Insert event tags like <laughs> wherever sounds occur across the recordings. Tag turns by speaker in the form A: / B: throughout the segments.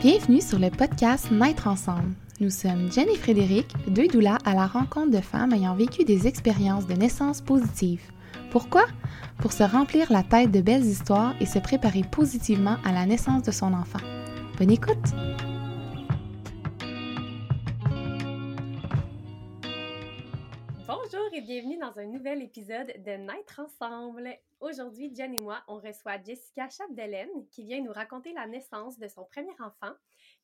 A: Bienvenue sur le podcast Naître ensemble. Nous sommes Jen et Frédéric, deux doulas à la rencontre de femmes ayant vécu des expériences de naissance positives. Pourquoi? Pour se remplir la tête de belles histoires et se préparer positivement à la naissance de son enfant. Bonne écoute!
B: Bienvenue dans un nouvel épisode de Naître ensemble. Aujourd'hui, Jen et moi, on reçoit Jessica Chapdelaine qui vient nous raconter la naissance de son premier enfant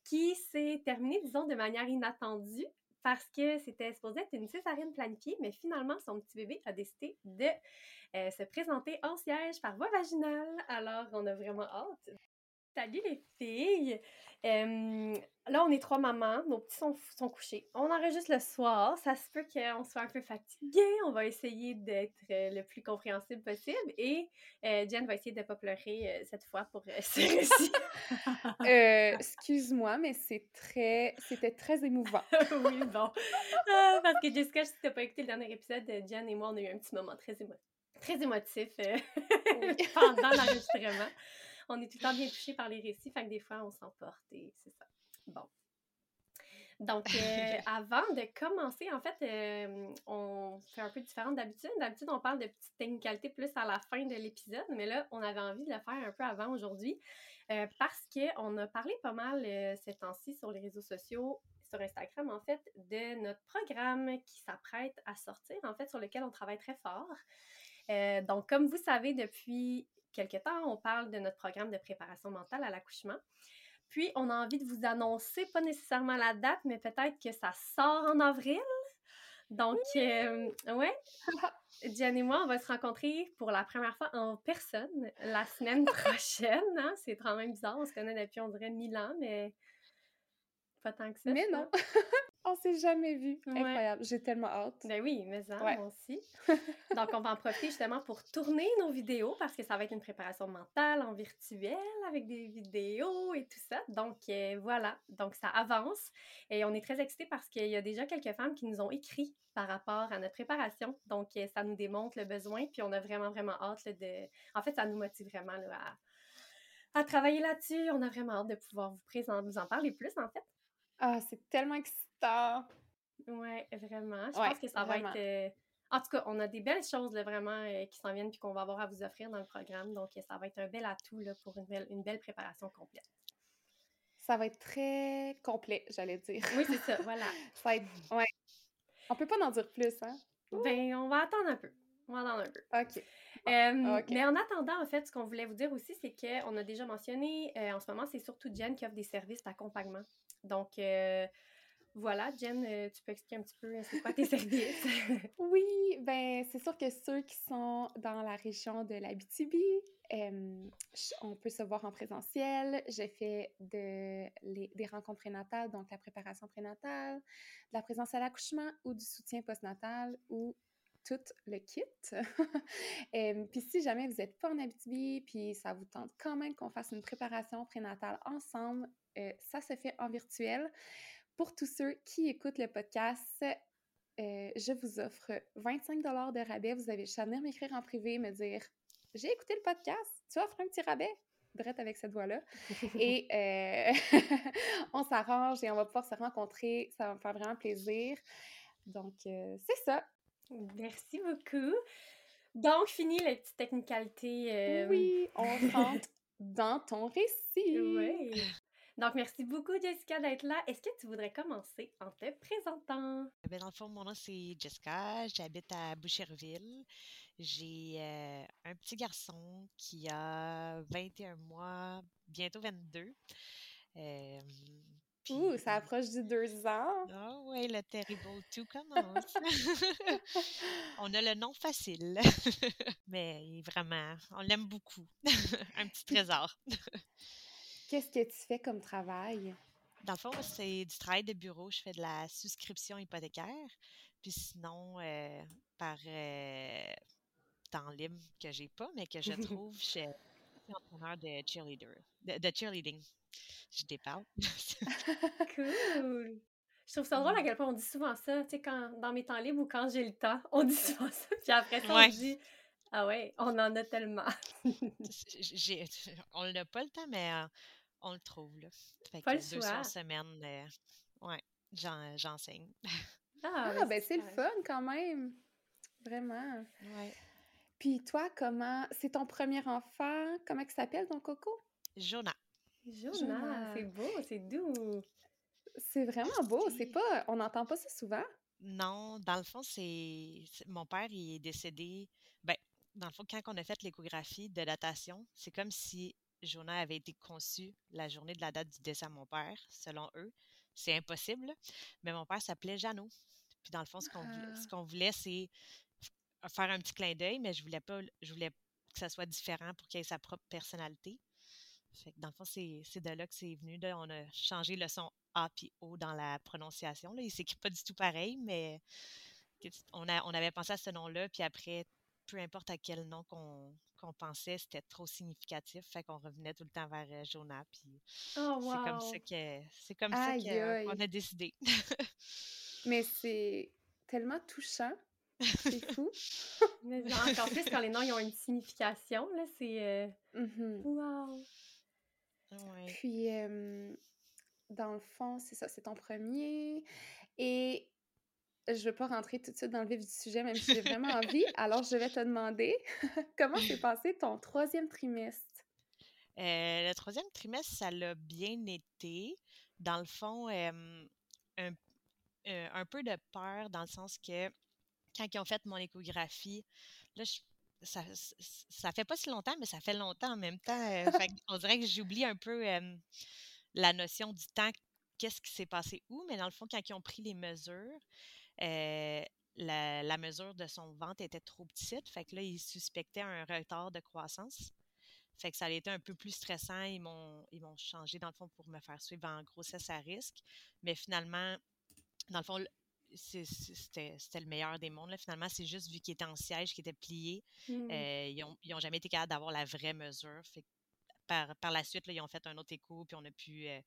B: qui s'est terminée, disons, de manière inattendue parce que c'était supposé être une césarienne planifiée, mais finalement, son petit bébé a décidé de euh, se présenter en siège par voie vaginale. Alors, on a vraiment hâte. Salut les filles! là, on est trois mamans, nos petits sont, sont, couchés. On enregistre le soir, ça se peut qu'on soit un peu fatigué. On va essayer d'être euh, le plus compréhensible possible et euh, Jen va essayer de ne pas pleurer euh, cette fois pour <laughs> ce récit. <laughs>
C: Excuse-moi, mais c'est très, c'était très émouvant. <laughs>
B: oui, bon. Ah, parce que Jessica, si tu n'as pas écouté le dernier épisode, Jen et moi, on a eu un petit moment très, très émotif pendant l'enregistrement on est tout le temps bien touché par les récits, fait que des fois, on s'emporte et c'est ça. Bon. Donc, euh, <laughs> avant de commencer, en fait, euh, on fait un peu différent d'habitude. D'habitude, on parle de petites technicalités plus à la fin de l'épisode, mais là, on avait envie de le faire un peu avant aujourd'hui euh, parce qu'on a parlé pas mal ces temps-ci sur les réseaux sociaux, sur Instagram, en fait, de notre programme qui s'apprête à sortir, en fait, sur lequel on travaille très fort. donc, comme vous savez, depuis quelque temps, on parle de notre programme de préparation mentale à l'accouchement. Puis, on a envie de vous annoncer, pas nécessairement la date, mais peut-être que ça sort en avril. Donc, euh, ouais, <laughs> Diane et moi, on va se rencontrer pour la première fois en personne la semaine <laughs> prochaine. Hein? C'est quand même bizarre, on se connaît depuis, on dirait, mille ans, mais pas tant que ça.
C: Mais non! <laughs> On s'est jamais vu. Incroyable. J'ai tellement hâte.
B: Ben oui, mais ça, moi aussi. <laughs> Donc, on va en profiter justement pour tourner nos vidéos parce que ça va être une préparation mentale en virtuel avec des vidéos et tout ça. Donc, euh, voilà. Donc, ça avance. Et on est très excités parce qu'il y a déjà quelques femmes qui nous ont écrit par rapport à notre préparation. Donc, euh, ça nous démontre le besoin. Puis, on a vraiment, vraiment hâte de. En fait, ça nous motive vraiment à, à travailler là-dessus. On a vraiment hâte de pouvoir vous présenter, vous en parler plus, en fait.
C: Ah, c'est tellement excitant!
B: Ouais, vraiment. Je pense que ça va être. Euh, en tout cas, on a des belles choses là, vraiment euh, qui s'en viennent puis qu'on va avoir à vous offrir dans le programme. Donc, ça va être un bel atout là, pour une belle, une belle préparation complète.
C: Ça va être très complet, j'allais dire.
B: Oui, c'est ça, <laughs> voilà.
C: ça va être... Ouais. On peut pas en dire plus, hein?
B: Ben, on va attendre un peu. On va attendre un peu.
C: OK.
B: Mais en attendant, en fait, ce qu'on voulait vous dire aussi, c'est qu'on a déjà mentionné, euh, en ce moment, c'est surtout Jen qui offre des services d'accompagnement. Donc, euh, voilà, Jen, euh, tu peux expliquer un petit peu c'est quoi tes <laughs> services?
C: oui, ben c'est sûr que ceux qui sont dans la région de l'Abitibi, on peut se voir en présentiel. J'ai fait de, des rencontres prénatales, donc la préparation prénatale, la présence à l'accouchement ou du soutien postnatal ou tout le kit. <laughs> puis si jamais vous n'êtes pas en Abitibi, puis ça vous tente quand même qu'on fasse une préparation prénatale ensemble, euh, ça se fait en virtuel. Pour tous ceux qui écoutent le podcast, euh, je vous offre 25 de rabais. Vous avez juste à venir m'écrire en privé, me dire J'ai écouté le podcast, tu offres un petit rabais? Drette avec cette voix-là. <laughs> et euh, <laughs> on s'arrange et on va pouvoir se rencontrer. Ça va me faire vraiment plaisir. Donc, c'est ça.
B: Merci beaucoup. Donc, fini les petites technicalités.
C: Oui, on rentre <laughs> dans ton récit.
B: Oui. Donc, merci beaucoup, Jessica, d'être là. Est-ce que tu voudrais commencer en te présentant?
D: Ben, dans le fond, mon nom, c'est Jessica. J'habite à Boucherville. J'ai euh, un petit garçon qui a 21 mois, bientôt 22.
C: Euh, Ouh, ça approche du deux ans.
D: Ah oui, le Terrible tout commence. <laughs> on a le nom facile, <laughs> mais vraiment, on l'aime beaucoup. <laughs> un petit trésor.
C: Qu'est-ce que tu fais comme travail?
D: Dans le fond, c'est du travail de bureau. Je fais de la souscription hypothécaire. Puis sinon, euh, par euh, temps libre que j'ai pas, mais que je <laughs> trouve chez l'entraîneur de cheerleader, de, cheerleading. Je déparle. <laughs> <laughs>
B: cool! Je trouve ça drôle à quel point on dit souvent ça, tu sais, quand, dans mes temps libres ou quand j'ai le temps, on dit souvent ça, puis après ça, on dit « Ah ouais, on en a tellement! <laughs> »
D: On n'a pas le temps, mais euh, on le trouve, là. Fait
B: Pas
D: que
B: le
D: deux
B: choix.
D: soirs semaine, euh, ouais, j'en- j'enseigne.
B: Ah,
C: Ah, ben c'est le fun quand même. Vraiment.
D: Ouais.
C: Puis toi, comment... C'est ton premier enfant? Comment il s'appelle, ton coco?
D: Jonah.
B: Jonah, c'est beau, c'est doux.
C: C'est vraiment beau. C'est pas... On n'entend pas ça souvent?
D: Non, dans le fond, c'est c'est- mon père, il est décédé. Dans le fond, quand on a fait l'échographie de datation, c'est comme si Jonah avait été conçu la journée de la date du décès à mon père, selon eux. C'est impossible, mais mon père s'appelait Jeannot. Puis dans le fond, ce qu'on voulait,
C: Ah.
D: ce voulait, c'est faire un petit clin d'œil, mais je voulais pas, je voulais que ça soit différent pour qu'il ait sa propre personnalité. Fait que dans le fond, c'est de là que c'est venu. Là, on a changé le son A puis O dans la prononciation. Là. Il s'écrit pas du tout pareil, mais que- on, a, on avait pensé à ce nom-là, puis après, peu importe à quel nom qu'on qu'on pensait, c'était trop significatif. Fait qu'on revenait tout le temps vers euh, Jonah. Puis
B: Oh,
D: c'est comme
B: wow.
D: ça que c'est comme ça
C: Aïe,
D: que- euh,
C: aïe.
D: qu'on a décidé.
C: Mais c'est tellement touchant. C'est fou. <laughs>
B: Mais encore plus quand les noms ils ont une signification, là, c'est... euh,
C: Mhm.
B: Wow!
D: Ouais.
C: Puis, euh, dans le fond, c'est ça, c'est ton premier. Et je veux pas rentrer tout de suite dans le vif du sujet, même si j'ai vraiment envie. Alors, je vais te demander <laughs> comment s'est passé ton troisième trimestre?
D: Euh, le troisième trimestre, ça l'a bien été. Dans le fond, euh, un, peu de peur dans le sens que quand ils ont fait mon échographie, là, je- ça, ça, fait pas si longtemps, mais ça fait longtemps en même temps. euh, on dirait que j'oublie un peu la notion du temps, qu'est-ce qui s'est passé où, mais dans le fond, quand ils ont pris les mesures, euh, la, la mesure de son ventre était trop petite. Fait que là, ils suspectaient un retard de croissance. Fait que ça a été un peu plus stressant. Ils m'ont, ils m'ont changé, dans le fond, pour me faire suivre en grossesse à risque. Mais finalement, dans le fond, c'était, c'était le meilleur des mondes. là. Finalement, c'est juste vu qu'il était en siège, qu'il était plié,
B: Hmm.
D: euh, ils n'ont ils ont jamais été capables d'avoir la vraie mesure. Fait que par, par la suite, là, ils ont fait un autre écho, puis on a pu euh,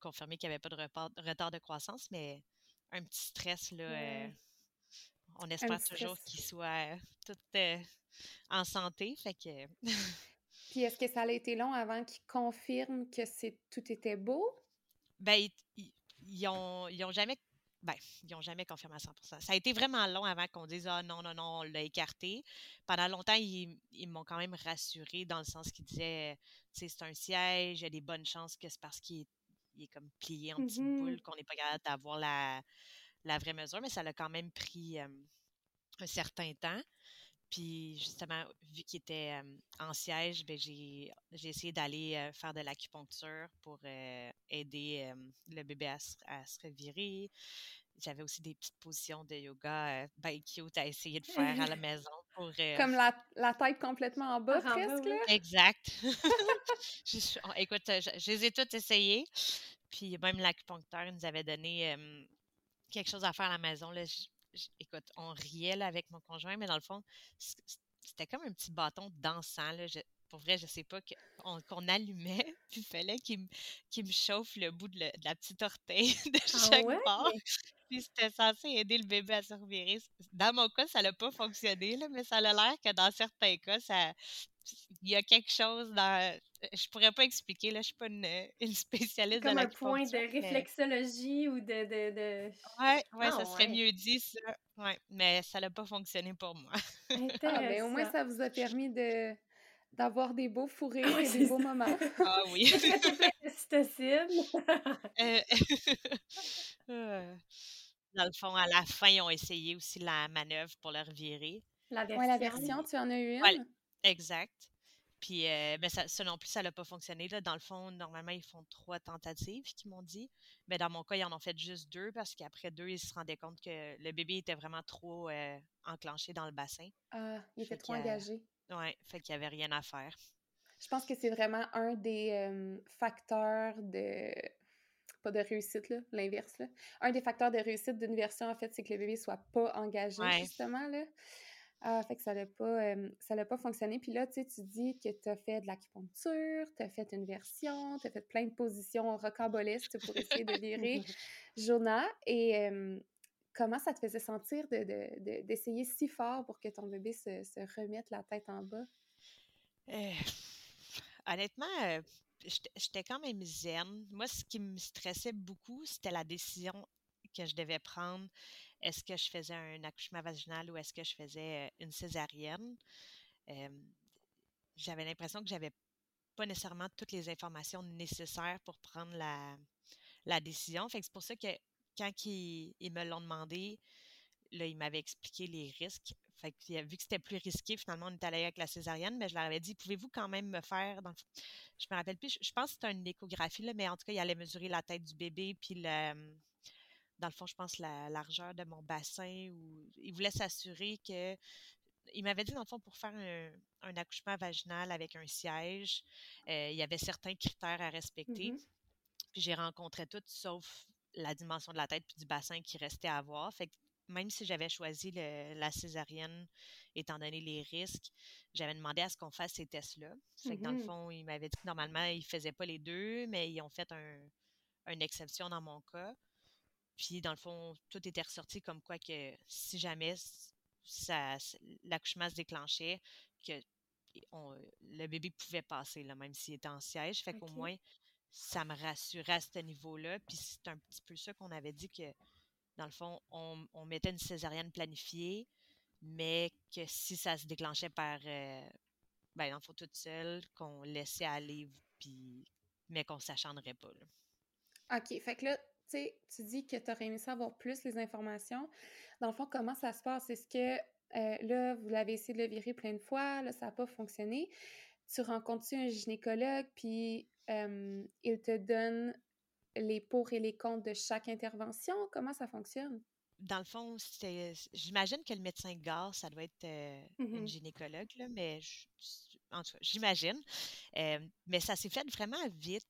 D: confirmer qu'il n'y avait pas de retard de croissance, mais un petit stress, là, euh, on espère toujours qu'il soit euh, tout euh, en santé. Fait que <laughs>
C: Puis, est-ce que ça a été long avant qu'ils confirment que c'est tout était beau?
D: Ben, ils, ils- ils ont, ils ont jamais. Ben, ils ont jamais confirmé à 100% Ça a été vraiment long avant qu'on dise Ah non, non, non, on l'a écarté. Pendant longtemps, ils, ils m'ont quand même rassuré dans le sens qu'ils disaient Tu sais, c'est un siège, il y a des bonnes chances que c'est parce qu'il est, il est comme plié en petites
B: Mhm.
D: boules qu'on n'est pas capable d'avoir la, la vraie mesure, mais ça l'a quand même pris euh, un certain temps. Puis justement, vu qu'il était euh, en siège, ben, j'ai, j'ai essayé d'aller euh, faire de l'acupuncture pour euh, aider euh, le bébé à se, à se revirer. J'avais aussi des petites positions de yoga euh, ben cute à essayer de faire à la <laughs> maison pour... euh,
C: Comme la, la tête complètement en bas,
B: bas,
C: presque,
B: oui.
C: là?
D: Exact. <laughs> Écoute, euh, je, je les ai toutes essayées. Puis même l'acupuncteur nous avait donné euh, quelque chose à faire à la maison. Là. Je- je- écoute, on riait là, avec mon conjoint, mais dans le fond, c'était comme un petit bâton d'encens. là. Pour vrai, je sais pas, qu'on allumait, <laughs> puis il fallait qu'il me, chauffe le bout de, le- de la petite orteil <laughs> de chaque
B: ouais?
D: bord. Puis c'était censé aider le bébé à se revirer. Dans mon cas, ça n'a pas fonctionné, là, mais ça a l'air que dans certains cas, ça, il y a quelque chose dans. Je pourrais pas expliquer, là, je suis pas une, une spécialiste de
B: Comme un point de
D: mais-
B: réflexologie ou de... de, de...
D: Ouais, ouais,
B: Ah,
D: ça serait
B: ouais.
D: mieux dit, ça. Ouais, mais ça n'a pas fonctionné pour moi.
C: Ah, ben au moins, ça vous a permis de d'avoir des beaux fous rires
B: Ah
C: et des beaux
B: ça.
C: moments. <laughs> <laughs>
D: Ah oui. Euh, <laughs> euh, Dans le fond, à la fin, ils ont essayé aussi la manœuvre pour le revirer.
B: La version.
C: Ouais, la version, tu en as eu une?
D: Ouais. Exact. Puis, euh, ben, ça, ça non plus, ça n'a pas fonctionné. Là. Dans le fond, normalement, ils font trois tentatives, qu'ils m'ont dit. Mais dans mon cas, ils en ont fait juste deux parce qu'après deux, ils se rendaient compte que le bébé était vraiment trop euh, enclenché dans le bassin.
C: Ah, il était trop
D: que-
C: engagé.
D: Ouais, fait qu'il n'y avait rien à faire.
C: Je pense que c'est vraiment un des euh, facteurs de. Pas de réussite, là, l'inverse. Là. Un des facteurs de réussite d'une version, en fait, c'est que le bébé soit pas engagé,
D: Ouais.
C: justement. Là. Ah, fait que ça n'a pas, euh, ça pas fonctionné. Puis là, tu sais, tu dis que tu as fait de l'acupuncture, tu as fait une version, tu as fait plein de positions rocambolesques pour essayer de <laughs> virer Jonah. Et euh, comment ça te faisait sentir de- de- de- d'essayer si fort pour que ton bébé se, se remette la tête en bas?
D: Euh, honnêtement, euh, j'étais quand même zen. Moi, ce qui me stressait beaucoup, c'était la décision que je devais prendre. Est-ce que je faisais un accouchement vaginal ou est-ce que je faisais une césarienne? j'avais l'impression que j'avais pas nécessairement toutes les informations nécessaires pour prendre la, décision. Fait que c'est pour ça que quand ils, me l'ont demandé, là, ils m'avaient expliqué les risques. Fait que, vu que c'était plus risqué, finalement, on est allé avec la césarienne, mais je leur avais dit, pouvez-vous quand même me faire, dans je me rappelle plus, je, pense que c'était une échographie, là, mais en tout cas, il allait mesurer la tête du bébé, puis le, dans le fond, je pense la largeur de mon bassin, ou il voulait s'assurer que il m'avait dit, dans le fond, pour faire un, accouchement vaginal avec un siège, euh, il y avait certains critères à respecter.
B: Mmh
D: puis j'ai rencontré tout sauf la dimension de la tête puis du bassin qui restait à voir. Fait que même si j'avais choisi la césarienne, étant donné les risques, j'avais demandé à ce qu'on fasse ces tests-là. Fait que dans le mmh fond, il m'avait dit que normalement, ils ne faisaient pas les deux, mais ils ont fait une exception dans mon cas. Puis, dans le fond, tout était ressorti comme quoi que si jamais l'accouchement se déclenchait, que le bébé pouvait passer, là, même s'il était en siège. Fait qu'au moins, ça me rassurait à ce niveau-là. Puis c'est un petit peu ça qu'on avait dit que, dans le fond, on, mettait une césarienne planifiée, mais que si ça se déclenchait par, euh, ben, dans le fond, toute seule, qu'on laissait aller, puis, mais qu'on ne s'acharnerait pas.
C: OK. Fait que là, tu dis que tu aurais aimé savoir plus les informations. Dans le fond, comment ça se passe? Est-ce que euh, là, vous l'avez essayé de le virer plein de fois, là, ça n'a pas fonctionné? Tu rencontres-tu un gynécologue, puis il te donne les pour et les contre de chaque intervention? Comment ça fonctionne?
D: Dans le fond, j'imagine que le médecin de gare, ça doit être euh, une
C: mmh
D: gynécologue, là, mais en tout cas, j'imagine. mais ça s'est fait vraiment vite.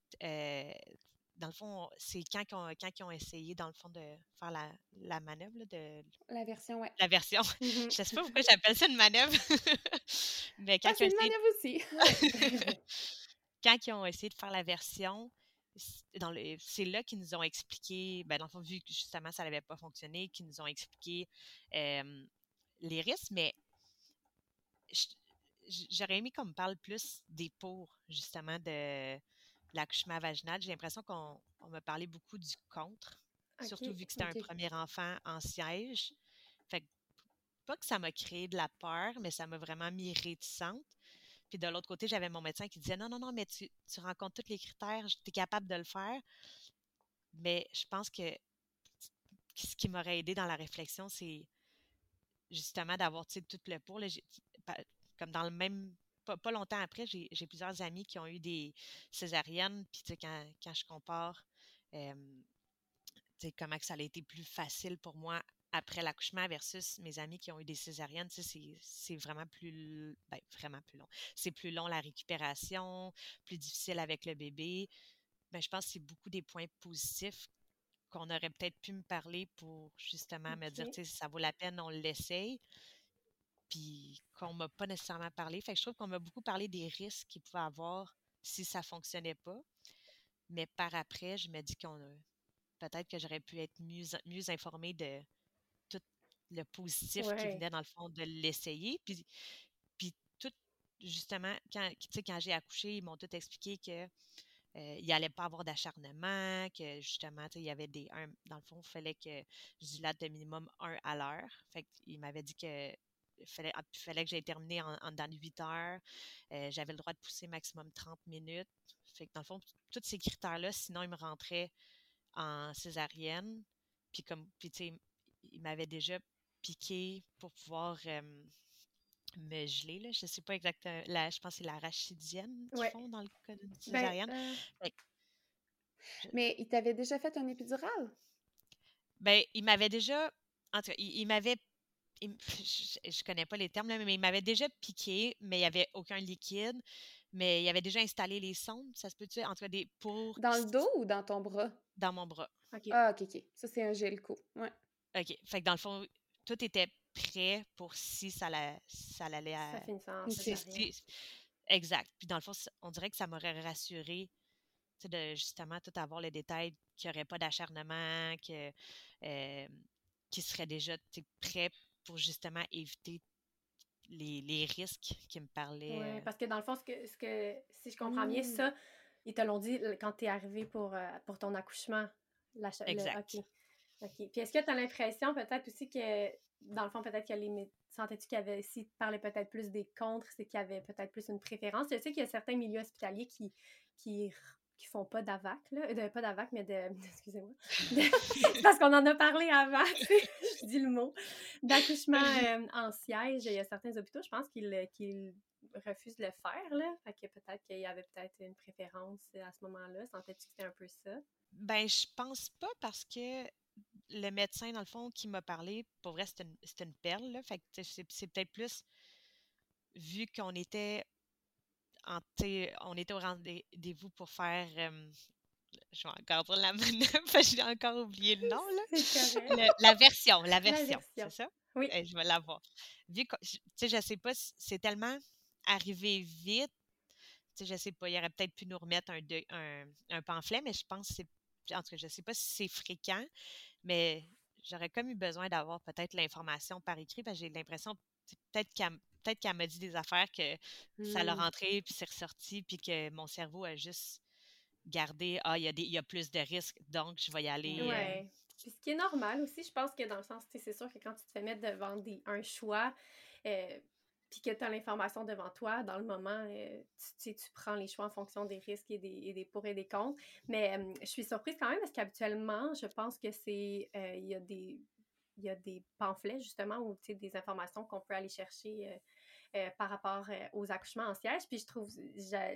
D: Dans le fond, c'est quand, quand, ils ont essayé, dans le fond, de faire la, la manœuvre de.
C: La version, oui.
D: La version. <laughs> Mmh Je ne sais pas pourquoi j'appelle ça une manœuvre. <laughs>
C: mais quand ah, c'est une manœuvre aussi. <laughs>
D: quand ils ont essayé de faire la version, c'est là qu'ils nous ont expliqué, ben dans le fond, vu que justement ça n'avait pas fonctionné, qu'ils nous ont expliqué les risques, mais j'aurais aimé qu'on me parle plus des pour, justement, de l'accouchement vaginal. J'ai l'impression qu'on m'a parlé beaucoup du contre, surtout vu que c'était un premier enfant en siège. Fait pas que ça m'a créé de la peur, mais ça m'a vraiment mis réticente. Puis de l'autre côté, j'avais mon médecin qui disait non, non, non, mais tu, tu rencontres tous les critères, tu es capable de le faire. Mais je pense que ce qui m'aurait aidé dans la réflexion, c'est justement d'avoir tout le pour. comme dans le même. Pas, longtemps après, j'ai plusieurs amis qui ont eu des césariennes. Puis quand, quand je compare euh, comment que ça a été plus facile pour moi après l'accouchement versus mes amis qui ont eu des césariennes, c'est vraiment plus ben, vraiment plus long. C'est plus long la récupération, plus difficile avec le bébé. Mais ben, je pense que c'est beaucoup des points positifs qu'on aurait peut-être pu me parler pour justement me dire, si ça vaut la peine, on l'essaye. Puis qu'on m'a pas nécessairement parlé. Fait que je trouve qu'on m'a beaucoup parlé des risques qu'il pouvait avoir si ça fonctionnait pas. Mais par après, je me dis qu'on peut-être que j'aurais pu être mieux, mieux informée de, le positif qui venait dans le fond de l'essayer. Puis, puis tout, justement, quand, quand j'ai accouché, ils m'ont tout expliqué que euh, il n'allait pas avoir d'acharnement, que justement, il y avait des. Un, dans le fond, il fallait que je dilate de minimum un à l'heure. Fait qu'il m'avait dit que fallait, ah, fallait que j'aille terminer en, en dans 8 heures. Euh, j'avais le droit de pousser maximum 30 minutes. Fait que dans le fond, tous ces critères-là, sinon, ils me rentraient en césarienne. Puis comme, puis tu sais, il m'avait déjà piqué pour pouvoir me geler. Là. Je ne sais pas exactement. La, je pense que c'est la rachidienne qu'ils font dans le cas d'une ben, césarienne. Euh
C: mais il t'avait déjà fait un épidural?
D: Ben, il m'avait déjà. En tout cas, il, m'avait. Je, ne connais pas les termes, là, mais il m'avait déjà piqué, mais il n'y avait aucun liquide. Mais il avait déjà installé les sondes, ça se peut-tu? En tout cas, des pour.
C: Dans le dos ou dans ton bras?
D: Dans mon bras.
C: Ah, OK, OK. Ça, c'est un gelco. Ouais.
D: OK. Fait que dans le fond, tout était prêt pour si ça, la, ça allait
B: à. Ça
D: Exact. Puis dans le fond, on dirait que ça m'aurait rassuré de justement tout avoir les détails, qu'il n'y aurait pas d'acharnement, que euh, qui serait déjà prêt pour justement éviter les, les risques qui me parlaient.
B: Oui, parce que dans le fond, ce que, ce que si je comprends bien, mmh. ça, ils te l'ont dit quand tu es arrivé pour, pour ton accouchement. La,
D: exact.
B: OK. Puis est-ce que tu as l'impression peut-être aussi que, dans le fond, peut-être que les sentais-tu qu'il y avait, si tu parlais peut-être plus des contres, c'est qu'il y avait peut-être plus une préférence. Je sais qu'il y a certains milieux hospitaliers qui, qui qui font pas d'AVAC, là. pas d'AVAC, mais de. <laughs> Excusez-moi. parce qu'on en a parlé avant, <laughs> je dis le mot. D'accouchement euh, en siège. Il y a certains hôpitaux, je pense, qu'ils refusent de le faire, là. Fait que peut-être qu'il y avait peut-être une préférence à ce moment-là. Sentais-tu que c'était un peu ça?
D: Ben, je pense pas parce que le médecin, dans le fond, qui m'a parlé, pour vrai, c'était une, une, perle, là. Fait que c'est peut-être plus vu qu'on était on était au rendez-vous pour faire. je vais encore dire la <laughs> manœuvre, j'ai encore oublié le nom. Là. la version, la version, c'est ça?
B: Oui.
D: Eh, je vais l'avoir. Vu que, tu sais, je sais pas, c'est tellement arrivé vite. Tu sais, je sais pas, il aurait peut-être pu nous remettre un, un, un, pamphlet, mais je pense que c'est. En tout cas, je sais pas si c'est fréquent, mais j'aurais comme eu besoin d'avoir peut-être l'information par écrit, parce que j'ai l'impression, peut-être qu'à peut-être qu'elle m'a dit des affaires que ça l'a mmh. rentré, puis c'est ressorti, puis que mon cerveau a juste gardé Ah, il y, a y a plus de risques, donc je vais y aller.
B: Oui. Euh, puis ce qui est normal aussi, je pense que dans le sens, c'est sûr que quand tu te fais mettre devant des, un choix, euh, puis que tu as l'information devant toi, dans le moment, euh, tu, tu, prends les choix en fonction des risques et des, et des pour et des contre. Mais je suis surprise quand même parce qu'habituellement, je pense que c'est. Il y a des il y a des pamphlets justement ou des informations qu'on peut aller chercher euh, euh, par rapport euh, aux accouchements en siège. Puis je trouve,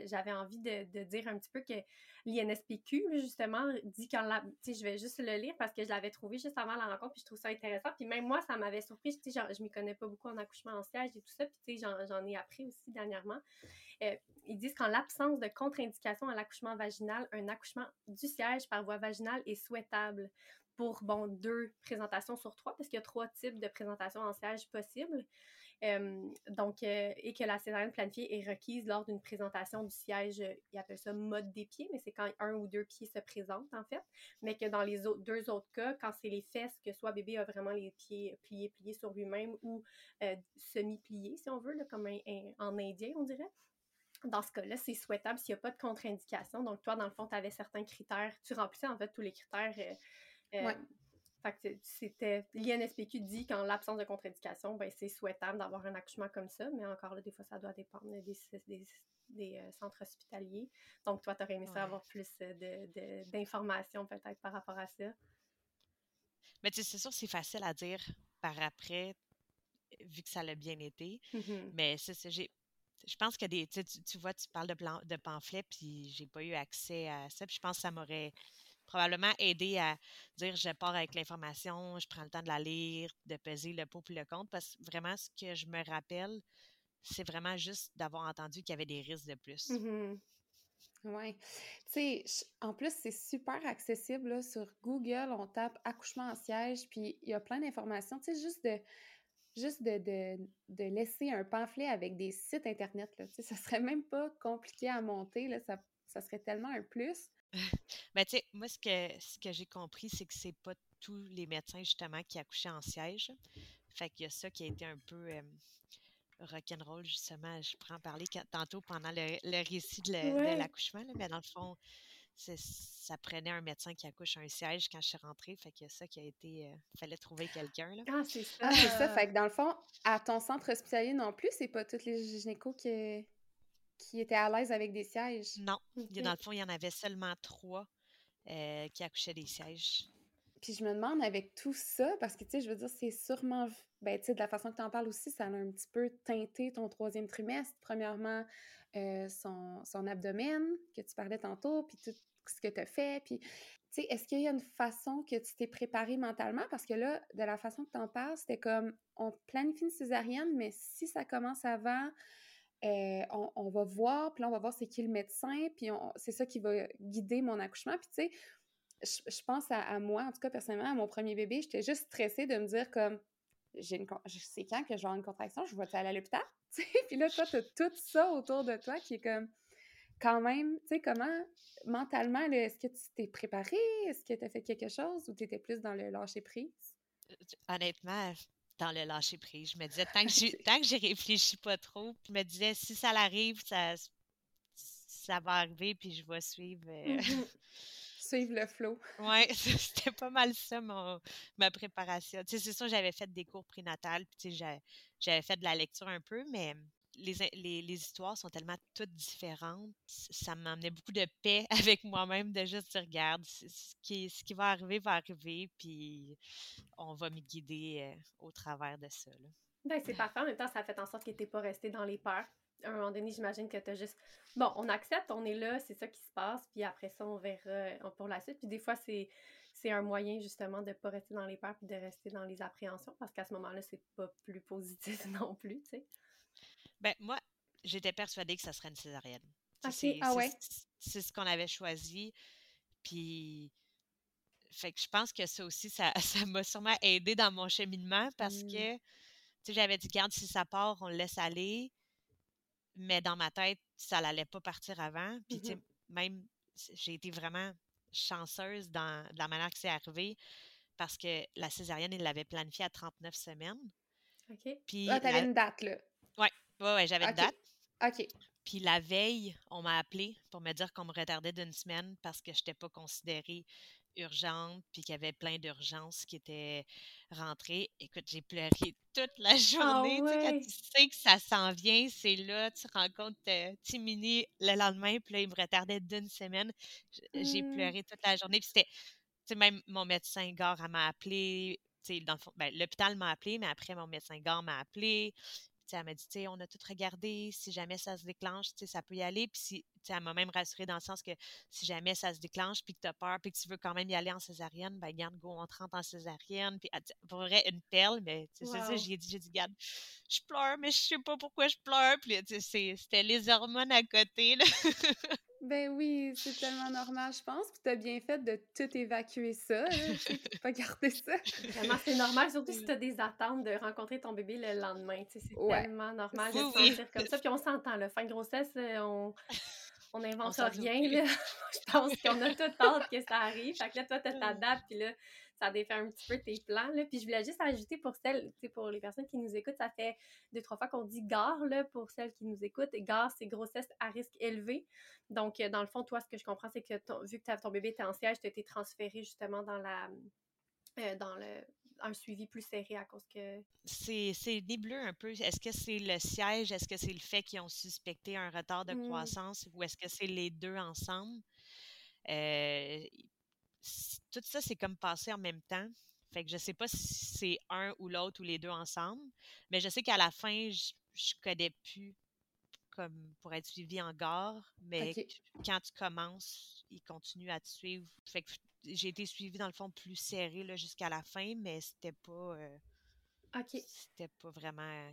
B: j'avais envie de, dire un petit peu que l'INSPQ, justement, dit quand la. Je vais juste le lire parce que je l'avais trouvé juste avant la rencontre, puis je trouve ça intéressant. Puis même moi, ça m'avait surpris. Tu sais, je m'y connais pas beaucoup en accouchement en siège et tout ça. Puis tu sais, j'en ai appris aussi dernièrement. ils disent qu'en l'absence de contre-indication à l'accouchement vaginal, un accouchement du siège par voie vaginale est souhaitable pour, bon, deux présentations sur trois, parce qu'il y a trois types de présentations en siège possibles. Donc, euh, et que la césarienne planifiée est requise lors d'une présentation du siège, il appelle ça mode des pieds, mais c'est quand un ou deux pieds se présentent, en fait. Mais que dans les deux autres cas, quand c'est les fesses, que soit bébé a vraiment les pieds pliés, pliés sur lui-même ou euh, semi-pliés, si on veut, comme en indien, on dirait. Dans ce cas-là, c'est souhaitable s'il n'y a pas de contre-indication. Donc, toi, dans le fond, tu avais certains critères. Tu remplissais, en fait, tous les critères. Euh, euh, fait c'était l'INSPQ dit qu'en l'absence de contre-indication, ben, c'est souhaitable d'avoir un accouchement comme ça, mais encore là, des fois, ça doit dépendre des, des, euh, centres hospitaliers. Donc, toi, tu aurais aimé ça avoir plus d'informations peut-être par rapport à ça?
D: Mais tu sais, c'est sûr, c'est facile à dire par après, vu que ça l'a bien été. Mm-hmm. Mais c'est j'ai. Je pense que des. Tu, tu vois, tu parles de, plan, de pamphlets, puis j'ai pas eu accès à ça. Puis je pense que ça m'aurait probablement aider à dire je pars avec l'information, je prends le temps de la lire, de peser le pour et le contre, parce que vraiment, ce que je me rappelle, c'est vraiment juste d'avoir entendu qu'il y avait des risques de plus.
C: Mmh oui. Tu sais, en plus, c'est super accessible sur Google. On tape accouchement en siège, puis il y a plein d'informations. Tu sais, juste de juste de, de, laisser un pamphlet avec des sites Internet. Là, tu sais, ça serait même pas compliqué à monter. Là, ça, ça serait tellement un plus. <laughs>
D: Ben, tu sais, moi, ce que, ce que j'ai compris, c'est que c'est pas tous les médecins, justement, qui accouchaient en siège. Fait qu'il y a ça qui a été un peu rock'n'roll, justement. Je prends parler tantôt pendant le, récit de l'accouchement, mais dans le fond, ça prenait un médecin qui accouche un siège quand je suis rentrée. Fait qu'il y a ça qui a été. Il euh, fallait trouver quelqu'un.
C: Ah, c'est ça. Ah, c'est ça. Fait que dans le fond, à ton centre hospitalier non plus, c'est pas tous les gynécos qui qui étaient à l'aise avec des sièges?
D: Non. Dans le fond, il y en avait seulement trois euh, qui accouchaient des sièges.
C: Puis je me demande avec tout ça, parce que, tu sais, je veux dire, c'est sûrement, ben, tu sais, de la façon que tu en parles aussi, ça a un petit peu teinté ton troisième trimestre. Premièrement, euh, son, son, abdomen, que tu parlais tantôt, puis tout ce que tu as fait. Puis, tu sais, est-ce qu'il y a une façon que tu t'es préparé mentalement? Parce que là, de la façon que tu en parles, c'était comme, on planifie une césarienne, mais si ça commence avant, on, va voir, puis là, on va voir c'est qui le médecin, puis c'est ça qui va guider mon accouchement. Puis tu sais, je, pense à, moi, en tout cas personnellement, à mon premier bébé, j'étais juste stressée de me dire comme, j'ai une, quand que je vais avoir une contraction, je vais aller à l'hôpital, <laughs> puis là, toi, as tout ça autour de toi qui est comme, quand même, tu sais, comment, mentalement, est-ce que tu t'es préparé? Est-ce que tu as fait quelque chose ou tu étais plus dans le lâcher prise?
D: Euh, honnêtement, dans le lâcher prise. Je me disais, tant que, <laughs> tant que j'y réfléchis pas trop, je me disais, si ça l'arrive, ça, ça va arriver, puis je vais suivre. euh. <laughs> <laughs>
C: Suivre le flow.
D: Ouais, c'était pas mal ça, mon, ma préparation. Tu sais, c'est sûr, j'avais fait des cours prénatales, puis tu sais, j'a- j'avais fait de la lecture un peu, mais les, les, histoires sont tellement toutes différentes. Ça m'amenait beaucoup de paix <laughs> avec moi-même de juste dire, regarde, ce qui, ce qui va arriver va arriver, puis on va me guider euh, au travers de ça.
B: Ben, c'est parfait. En même temps, ça a fait en sorte que t'es pas resté dans les peurs. À un moment donné, j'imagine que t'as juste. Bon, on accepte, on est là, c'est ça qui se passe, puis après ça, on verra euh, pour la suite. Puis des fois, c'est. C'est un moyen justement de pas rester dans les peurs puis de rester dans les appréhensions parce qu'à ce moment-là, c'est pas plus <laughs> positif non plus, tu sais.
D: Ben, moi, j'étais persuadée que ça serait une césarienne. Tu
B: Ok.
D: sais, C'est
C: Ah
D: c'est-
C: ouais?
D: c'est- ce qu'on avait choisi. Puis, fait que je pense que ça aussi, ça <laughs> ça m'a sûrement aidé dans mon cheminement parce
C: Mm.
D: que, tu sais, j'avais dit, garde, si ça part, on le laisse aller. Mais dans ma tête, ça n'allait pas partir avant. Puis, tu sais,
B: Mhm.
D: même, j'ai été vraiment chanceuse dans la manière que c'est arrivé parce que la césarienne, il l'avait planifiée à 39 semaines.
B: OK?
D: Puis,
C: Ah, t'avais
D: la-
C: une date, là.
D: ouais, ouais, j'avais une date.
C: OK.
D: Puis la veille, on m'a appelé pour me dire qu'on me retardait d'une semaine parce que je n'étais pas considérée urgente, puis qu'il y avait plein d'urgences qui étaient rentrées. Écoute, j'ai pleuré <laughs> toute la journée. Tu sais, quand
B: ouais?
D: tu sais que ça s'en vient, c'est là, tu rencontres euh, Timini le lendemain, puis là, il me retardait d'une semaine. J'ai
C: Mm.
D: pleuré toute la journée. Puis c'était, tu sais, même mon médecin gare, m'a appelé. Tu sais, dans le fond, ben, l'hôpital m'a appelé, mais après, mon médecin gare m'a appelé. Elle m'a dit, on a tout regardé, si jamais ça se déclenche, ça peut y aller. Puis si, elle m'a même rassurée dans le sens que si jamais ça se déclenche, puis que tu as peur, puis que tu veux quand même y aller en césarienne, ben garde, go, on te rentre en césarienne. Puis, dit- pour vrai, une perle, mais c'est ça, j'ai dit, j'ai dit, garde, je pleure, mais je sais pas pourquoi je pleure. Puis, tu sais, c'est- c'était les hormones à côté, là. <laughs>
C: Ben oui, c'est tellement normal, je pense. Puis t'as bien fait de tout évacuer ça, de pas garder ça.
B: Vraiment, c'est normal, surtout si
C: Mm.
B: tu as des attentes de rencontrer ton bébé le lendemain. tu sais, C'est
C: Ouais.
B: tellement normal
D: Oui,
B: de se
D: oui.
B: sentir comme ça. Puis on s'entend, le fin de grossesse, euh, on on n'invente rien. Là. <laughs> Je pense qu'on a tout hâte que ça arrive. Fait que là, toi, tu t'adaptes, puis là, ça défait un petit peu tes plans. Là. Puis je voulais juste ajouter pour celles, pour les personnes qui nous écoutent, ça fait deux, trois fois qu'on dit gare, là, pour celles qui nous écoutent. Gare, c'est grossesse à risque élevé. Donc, euh, dans le fond, toi, ce que je comprends, c'est que ton- vu que ton bébé était en siège, tu as été transféré justement dans la euh, dans le un suivi plus serré à cause que.
D: C'est c'est nébuleux un peu. Est-ce que c'est le siège? Est-ce que c'est le fait qu'ils ont suspecté un retard de
B: Mm.
D: croissance? Ou est-ce que c'est les deux ensemble? Euh, tout ça, c'est comme passé en même temps. Fait que je sais pas si c'est un ou l'autre ou les deux ensemble, mais je sais qu'à la fin, je, je connais plus comme pour être suivi en gare, mais quand tu commences, ils continuent à te suivre. Fait que j'ai été suivie dans le fond plus serré là, jusqu'à la fin, mais c'était pas euh, c'était pas vraiment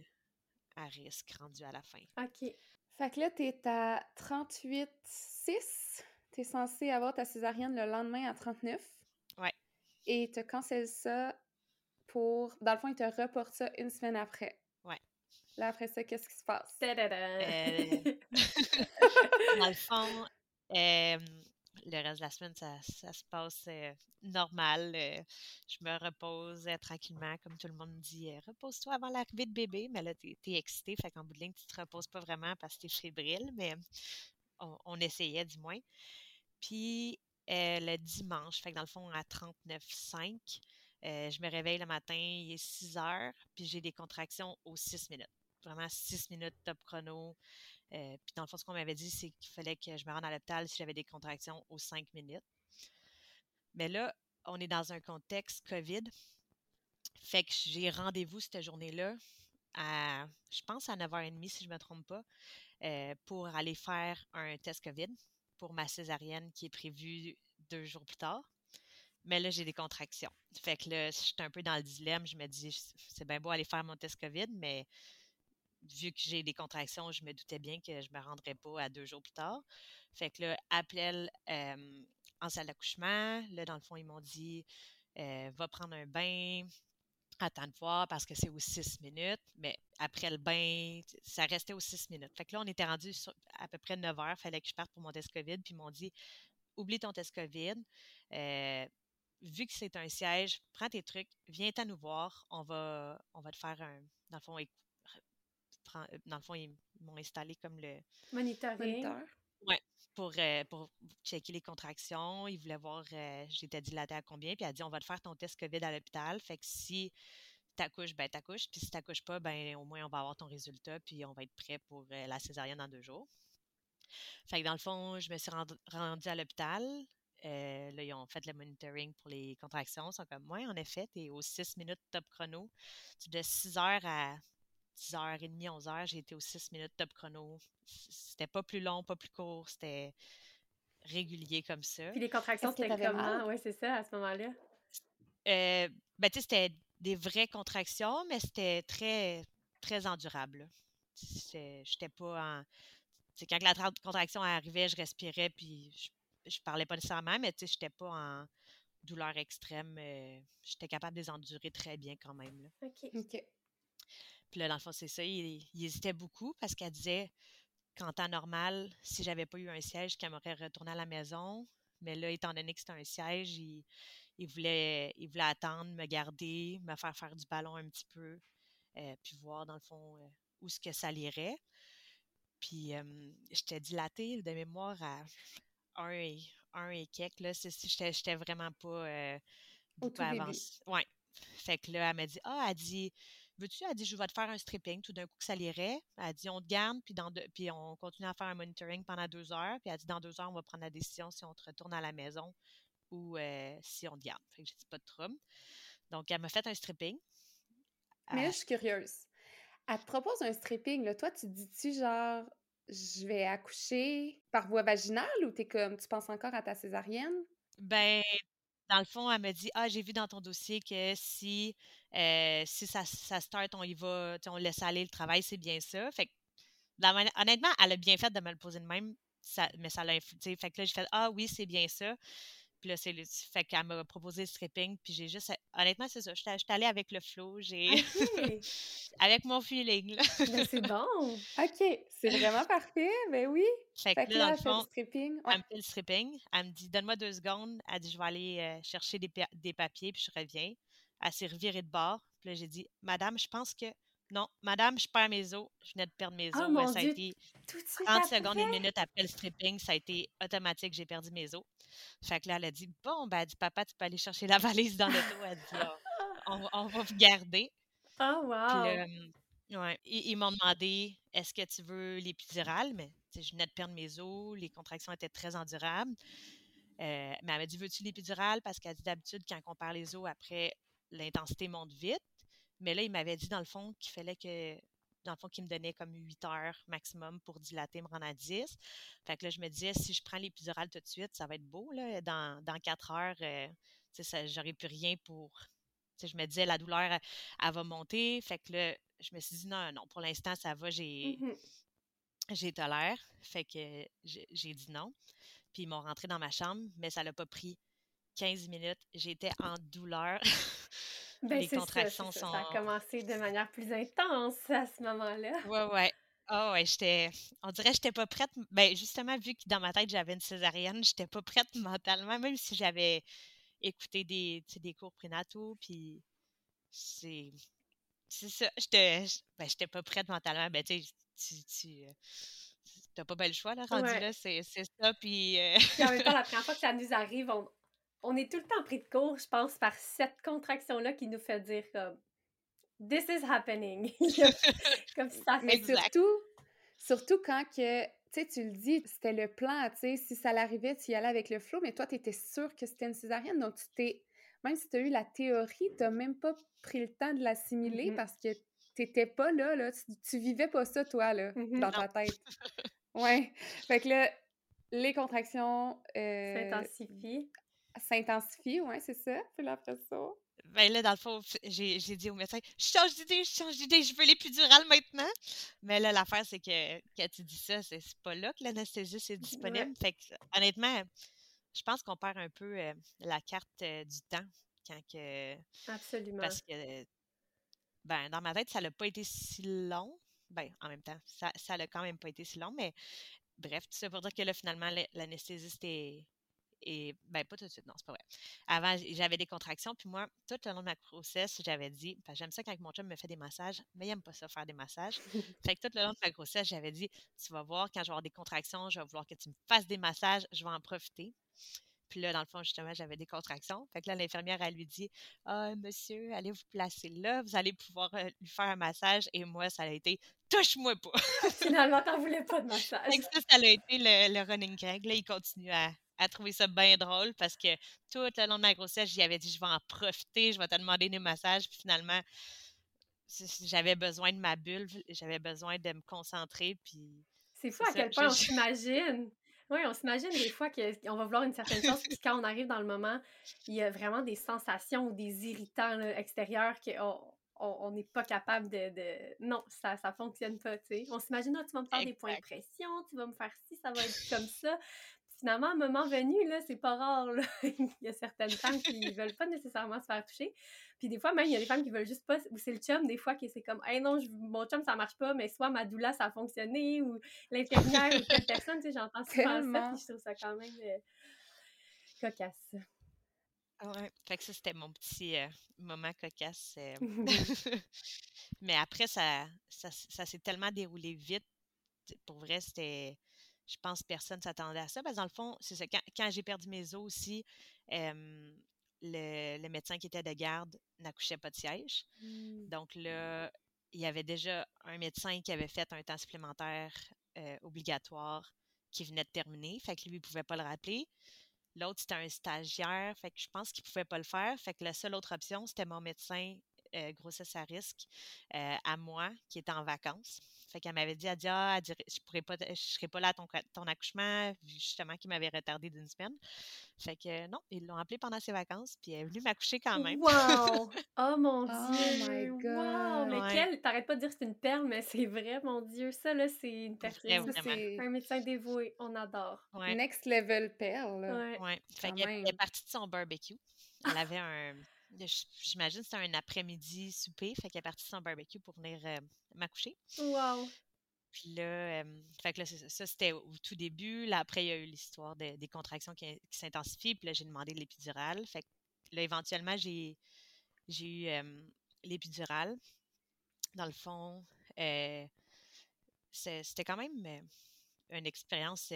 D: à risque rendu à la fin.
B: OK.
C: Fait que là, t'es à 38,6. T'es censé avoir ta césarienne le lendemain à 39.
D: Ouais.
C: Et te cancellent ça pour... Dans le fond, ils te reportent ça une semaine après.
D: Ouais.
C: Là, après ça, qu'est-ce qui se passe?
D: Euh, Dans le fond, euh, le reste de la semaine, ça, ça se passe euh, normal. euh, je me repose euh, tranquillement, comme tout le monde me dit, euh, repose-toi avant l'arrivée de bébé. Mais là, t'es es excité, fait qu'en bout de ligne, tu te reposes pas vraiment parce que t'es fébrile, mais on, on essayait du moins. Puis euh, le dimanche, fait que dans le fond, à 39,5, euh, je me réveille le matin, il est 6 heures, puis j'ai des contractions aux 6 minutes. Vraiment 6 minutes top chrono. Euh, puis dans le fond, ce qu'on m'avait dit, c'est qu'il fallait que je me rende à l'hôpital si j'avais des contractions aux 5 minutes. Mais là, on est dans un contexte COVID. Fait que j'ai rendez-vous cette journée-là à, je pense à 9h30 si je ne me trompe pas, euh, pour aller faire un test COVID pour ma césarienne qui est prévue deux jours plus tard. Mais là, j'ai des contractions. Fait que là, je suis un peu dans le dilemme. Je me dis, c'est bien beau aller faire mon test COVID, mais vu que j'ai des contractions, je me doutais bien que je ne me rendrais pas à deux jours plus tard. Fait que là, appel euh, en salle d'accouchement. Là, dans le fond, ils m'ont dit, euh, va prendre un bain, attends de voir parce que c'est aux six minutes. Mais après le bain, ça restait aux six minutes. Fait que là, on était rendu à peu près 9 heures. Fallait que je parte pour mon test COVID. Puis ils m'ont dit, oublie ton test COVID. Euh, vu que c'est un siège, prends tes trucs, viens à nous voir. On va, on va te faire un. Dans le fond, dans le fond, ils m'ont installé comme le.
B: Monitoring.
C: Moniteur.
D: Euh, pour checker les contractions. Il voulait voir, euh, j'étais dilatée à combien. Puis elle a dit, on va te faire ton test COVID à l'hôpital. Fait que si t'accouches, ben t'accouches. Puis si t'accouches pas, ben au moins on va avoir ton résultat. Puis on va être prêt pour euh, la césarienne dans deux jours. Fait que dans le fond, je me suis rendue à l'hôpital. là, ils ont fait le monitoring pour les contractions. Ils sont comme, moi, en effet, tu es aux 6 minutes top chrono. De 6 heures à 10h30, 11h, j'ai été aux 6 minutes top chrono. C'était pas plus long, pas plus court, c'était régulier comme ça.
B: Puis les contractions, c'était comment? Oui, c'est ça, à ce moment-là?
D: Euh, ben, tu sais, c'était des vraies contractions, mais c'était très, très endurable. J'étais pas en. C'est quand la contraction arrivait, je respirais, puis je, je parlais pas nécessairement, mais tu sais, j'étais pas en douleur extrême. Euh, j'étais capable de les endurer très bien quand même. Là.
B: OK. OK.
D: Puis là, dans le fond, c'est ça, il, hésitait beaucoup parce qu'elle disait qu'en temps normal, si j'avais pas eu un siège, qu'elle m'aurait retourné à la maison. Mais là, étant donné que c'était un siège, il, voulait, il voulait attendre, me garder, me faire faire du ballon un petit peu, euh, puis voir, dans le fond, euh, où ce que ça lirait. Puis, j'étais dilatée de mémoire à un et, un et quelques. Là, j'étais vraiment pas euh,
C: beaucoup avancée.
D: Ouais. Fait que là, elle m'a dit, ah, elle dit, veux-tu? Elle dit, je vais te faire un stripping. Tout d'un coup, que ça l'irait. Elle dit, on te garde, puis, dans puis on continue à faire un monitoring pendant deux heures. Puis elle dit, dans deux heures, on va prendre la décision si on te retourne à la maison ou euh, si on te garde. Fait que j'ai dit, pas de trouble. Donc, elle m'a fait un stripping.
C: Mais là, je suis curieuse. Elle te propose un stripping, là. Toi, tu dis-tu genre, je vais accoucher par voie vaginale ou t'es comme, tu penses encore à ta césarienne?
D: Ben, dans le fond, elle me dit Ah, j'ai vu dans ton dossier que si, euh, si ça, ça start, on y va, on laisse aller le travail, c'est bien ça. Fait que, honnêtement, elle a bien fait de me le poser de même, ça, mais ça l'a Fait que là, j'ai fait Ah oui, c'est bien ça. Puis là, c'est fait qu'elle m'a proposé le stripping, puis j'ai juste. Honnêtement, c'est ça. Je suis allée avec le flow, j'ai. <laughs> avec mon feeling, là.
B: Ben, c'est bon. <laughs>
C: OK. C'est vraiment parfait. Ben oui.
D: Fait, que là, dans le fond, stripping. Elle me fait le stripping. Elle me dit Donne-moi deux secondes. Elle dit Je vais aller euh, chercher des, des, papiers, puis je reviens. Elle s'est revirée de bord. Puis là, j'ai dit Madame, je pense que non, madame, je perds mes os. Je venais de perdre mes
B: ah,
D: os.
B: ça
D: a été 30 secondes, une minute après le stripping, ça a été automatique, j'ai perdu mes os. Fait que là, elle a dit Bon, ben, elle dit Papa, tu peux aller chercher la valise dans l'auto. Elle dit ah, <laughs> on, va vous garder.
B: Oh, wow.
D: Puis, ouais, ils, m'ont demandé Est-ce que tu veux l'épidural Mais je venais de perdre mes os, les contractions étaient très endurables. Euh, mais elle m'a dit Veux-tu l'épidural Parce qu'elle dit d'habitude, quand on perd les os, après, l'intensité monte vite. Mais là, il m'avait dit, dans le fond, qu'il fallait que, dans le fond, qu'il me donnait comme 8 heures maximum pour dilater, me rendre à 10. Fait que là, je me disais, si je prends l'épidural tout de suite, ça va être beau, là. Dans, dans 4 heures, euh, tu sais, j'aurais plus rien pour. Tu sais, je me disais, la douleur, elle, va monter. Fait que là, je me suis dit, non, non, pour l'instant, ça va, j'ai. Mmh j'ai tolère. Fait que j'ai dit non. Puis ils m'ont rentré dans ma chambre, mais ça l'a pas pris 15 minutes. J'étais en douleur. <laughs>
B: Ben, les contractions ça, sont. Ça a commencé de manière plus intense à ce moment-là.
D: Ouais, ouais. Oh, ouais, j'étais. On dirait que j'étais pas prête. Ben, justement, vu que dans ma tête, j'avais une césarienne, j'étais pas prête mentalement, même si j'avais écouté des, des cours prénataux, puis c'est. C'est ça. J'étais. Ben, j'étais pas prête mentalement. Ben, tu sais, tu. Euh, t'as pas bel choix, là, rendu là, c'est ça, puis...
B: Euh... en même temps, la <laughs> première fois que ça nous arrive, on, on est tout le temps pris de court, je pense, par cette contraction-là qui nous fait dire comme This is happening. <laughs> comme ça. <laughs>
C: Mais surtout, surtout quand que, tu sais, tu le dis, c'était le plan, tu sais, si ça l'arrivait, tu y allais avec le flow, mais toi, tu étais sûre que c'était une césarienne, donc tu t'es, même si tu as eu la théorie, tu n'as même pas pris le temps de l'assimiler mm-hmm. parce que tu n'étais pas là, là, tu, vivais pas ça, toi, là, mm-hmm. dans ta tête. <laughs> Ouais. Fait que là, les contractions
B: euh, s'intensifient
C: s'intensifie, ouais, c'est ça. Puis après ça.
D: Ben là, dans le fond, j'ai dit au médecin, je change d'idée, je change d'idée, je veux l'épidurale maintenant. Mais là, l'affaire, c'est que quand tu dis ça, c'est pas là que l'anesthésie est disponible. Fait que, honnêtement, je pense qu'on perd un peu euh, la carte euh, du temps quand que.
B: Absolument.
D: Parce que, ben, dans ma tête, ça n'a pas été si long. Ben, en même temps, ça, ça n'a quand même pas été si long, mais bref, tout ça pour dire que là, finalement, l'anesthésiste est Et, ben, pas tout de suite, non, c'est pas vrai. Avant, j'avais des contractions, puis moi, tout le long de ma grossesse, j'avais dit, j'aime ça quand mon chum me fait des massages, mais il n'aime pas ça faire des massages. <laughs> fait que tout le long de ma grossesse, j'avais dit, tu vas voir, quand je vais avoir des contractions, je vais vouloir que tu me fasses des massages, je vais en profiter. Puis là, dans le fond, justement, j'avais des contractions. Fait que là, l'infirmière, elle lui dit Ah, monsieur, allez vous placer là, vous allez pouvoir euh, lui faire un massage. Et moi, ça a été Touche-moi pas.
B: Finalement, t'en voulais pas de massage.
D: Fait que ça, ça a été le, running gag. Là, il continue à, trouver ça bien drôle parce que tout le long de ma grossesse, j'y avais dit Je vais en profiter, je vais te demander des massages. Puis finalement, j'avais besoin de ma bulle, j'avais besoin de me concentrer. Puis.
B: C'est fou à quel point on s'imagine oui, on s'imagine des <laughs> fois qu'on va vouloir une certaine chose, puis quand on arrive dans le moment, il y a vraiment des sensations ou des irritants extérieurs qu'on n'est pas capable de, Non, ça ne fonctionne pas, tu sais. On s'imagine, ah, tu vas me faire des points de pression, tu vas me faire ci, ça va être comme ça finalement, à un moment venu, là, c'est pas rare. <laughs> il y a certaines femmes qui ne <laughs> veulent pas nécessairement se faire toucher. Puis des fois, même, il y a des femmes qui veulent juste pas, ou c'est le chum, des fois, qui c'est comme, hey non, mon chum, ça marche pas, mais soit ma doula, ça a fonctionné, ou l'infirmière, ou telle personne, tu sais, j'entends <laughs> souvent ça, puis je trouve ça quand même euh, cocasse.
D: Ah ouais, fait que ça, c'était mon petit euh, moment cocasse. Euh. mais après, ça, ça, ça s'est tellement déroulé vite. Pour vrai, c'était je pense que personne ne s'attendait à ça. Parce que dans le fond, c'est ça. Quand, j'ai perdu mes os aussi, le, médecin qui était de garde n'accouchait pas de siège. Mmh. Donc là, il y avait déjà un médecin qui avait fait un temps supplémentaire obligatoire qui venait de terminer. Fait que lui, il ne pouvait pas le rappeler. L'autre, c'était un stagiaire. Fait que je pense qu'il ne pouvait pas le faire. Fait que la seule autre option, c'était mon médecin grossesse à risque à moi qui était en vacances. Fait qu'elle m'avait dit, elle dit, ah, je pourrais pas, je serais pas là à ton, ton accouchement, justement, qui m'avait retardé d'une semaine. Fait que non, ils l'ont appelée pendant ses vacances, puis elle est venue m'accoucher quand même.
B: Wow! <laughs> Oh mon oh Dieu! my God! Wow! Mais quelle, t'arrêtes pas de dire que c'est une perle, mais c'est vrai, mon Dieu, ça là, c'est une personne, c'est un médecin dévoué, on adore.
C: Next level perle.
D: Ouais. ouais. Fait qu'elle est partie de son barbecue. Elle avait un J'imagine que c'était un après-midi souper. Fait qu'elle est partie son barbecue pour venir euh, m'accoucher.
B: Wow!
D: Puis là, fait que là, ça, c'était au tout début. Là, après, il y a eu l'histoire des contractions qui, s'intensifient. Puis là, j'ai demandé l'épidurale. Fait que là, éventuellement, j'ai, j'ai eu l'épidurale. Dans le fond, euh, c'était quand même une expérience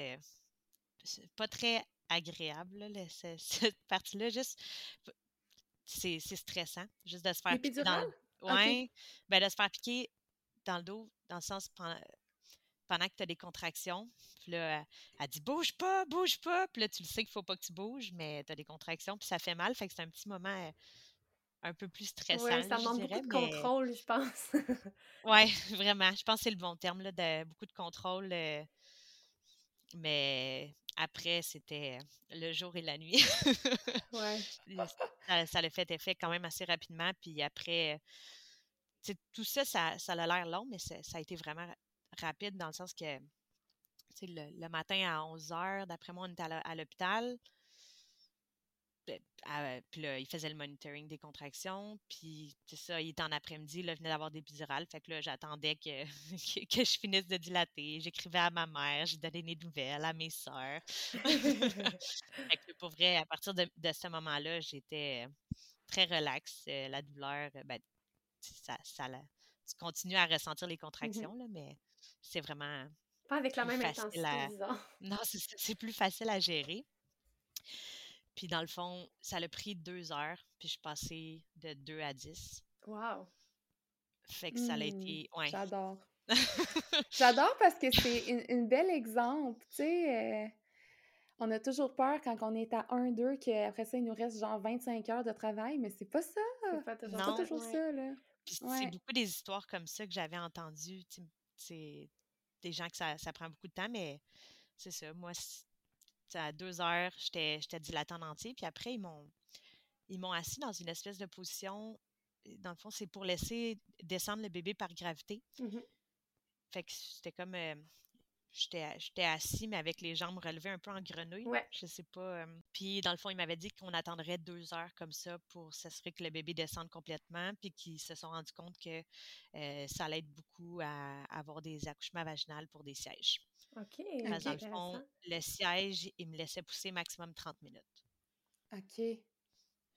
D: pas très agréable, <laughs> cette partie-là. Juste, c'est stressant, juste de se faire piquer dans ouais, ben de se faire piquer dans le dos, dans le sens pendant, pendant que tu as des contractions. Puis là, elle dit bouge pas, bouge pas. Puis là, tu le sais qu'il faut pas que tu bouges, mais tu as des contractions, puis ça fait mal. Fait que c'est un petit moment euh, un peu plus stressant. Ouais,
B: ça demande beaucoup de contrôle, je pense. <laughs>
D: oui, <laughs> vraiment. Je pense que c'est le bon terme, là, de beaucoup de contrôle. Euh, mais après, c'était le jour et la nuit.
B: ouais. <laughs>
D: Ça, ça le fait effet quand même assez rapidement. Puis après, tout ça, ça, ça a l'air long, mais ça a été vraiment rapide dans le sens que le, le matin à 11 h, d'après moi, on était à l'hôpital. Euh, puis là, il faisait le monitoring des contractions. Puis, c'est ça, il était en après-midi, il venait d'avoir des épidurales. Fait que là, j'attendais <laughs> que, que, je finisse de dilater. J'écrivais à ma mère, j'ai donné des nouvelles à mes sœurs. <laughs> fait que pour vrai, à partir de, ce moment-là, j'étais très relax. Euh, la douleur, euh, ben, ça, ça, tu continues à ressentir les mmh contractions, là, mais c'est vraiment.
B: Pas avec la même intensité,
D: Non, c'est plus facile à gérer. Puis dans le fond, ça a pris deux heures, puis je suis passée de 2 à 10.
B: Wow!
D: Fait que ça a mmh, été. Ouais.
C: J'adore. <laughs> J'adore parce que c'est un bel exemple. Tu sais, euh, on a toujours peur quand on est à 1-2 qu'après ça, il nous reste genre 25 heures de travail, mais c'est pas ça. C'est pas toujours, ça, là.
D: C'est beaucoup des histoires comme ça que j'avais entendues. C'est des gens que ça, ça, prend beaucoup de temps, mais c'est ça. Moi, à deux heures, j'étais dilatée en entier. Puis après, ils m'ont ils m'ont assis dans une espèce de position. Dans le fond, c'est pour laisser descendre le bébé par gravité.
B: Mmh
D: fait que c'était comme. Euh, j'étais assis, mais avec les jambes relevées un peu en grenouille.
B: Ouais.
D: Je sais pas. puis, dans le fond, il m'avait dit qu'on attendrait deux heures comme ça pour s'assurer que le bébé descende complètement, puis qu'ils se sont rendus compte que ça allait être beaucoup à, avoir des accouchements vaginaux pour des sièges.
B: OK.
D: Parce dans le fond, le siège, il me laissait pousser maximum 30 minutes.
C: OK.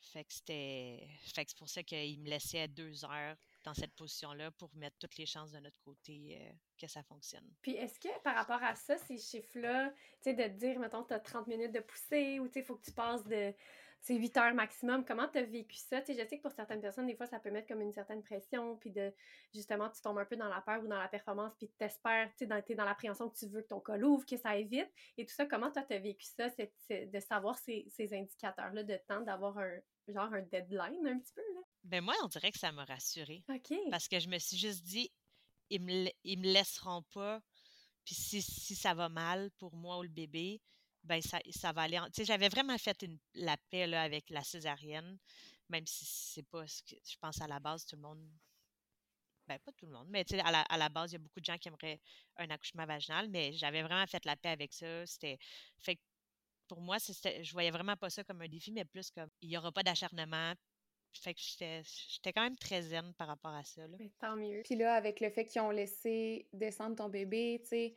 D: Fait que c'était. Fait que c'est pour ça qu'il me laissait deux heures dans cette position-là pour mettre toutes les chances de notre côté euh, que ça fonctionne.
B: Puis est-ce que par rapport à ça, ces chiffres-là, tu sais, de te dire, mettons, tu as 30 minutes de poussée ou tu sais, il faut que tu passes de c'est 8 heures maximum. Comment tu as vécu ça? Tu sais, je sais que pour certaines personnes, des fois, ça peut mettre comme une certaine pression, puis de justement, tu tombes un peu dans la peur ou dans la performance, puis tu espères, tu sais, tu es dans l'appréhension que tu veux que ton col ouvre, que ça aille vite. Et tout ça, comment toi, tu as vécu ça, de savoir ces, ces indicateurs-là de temps, d'avoir un genre un deadline un petit peu? Là?
D: Ben moi, on dirait que ça m'a rassurée.
B: OK.
D: Parce que je me suis juste dit, ils me, ils me laisseront pas. Puis si, si ça va mal pour moi ou le bébé, ben ça, ça va aller. Tu sais, j'avais vraiment fait une, la paix là, avec la césarienne, même si c'est pas ce que je pense à la base, tout le monde. Ben, pas tout le monde, mais tu sais, à la, à la base, il y a beaucoup de gens qui aimeraient un accouchement vaginal, mais j'avais vraiment fait la paix avec ça. C'était. Fait pour moi, je voyais vraiment pas ça comme un défi, mais plus comme il n'y aura pas d'acharnement, fait que j'étais quand même très zen par rapport à ça. Là.
B: Mais tant mieux.
C: Puis là, avec le fait qu'ils ont laissé descendre ton bébé, tu sais,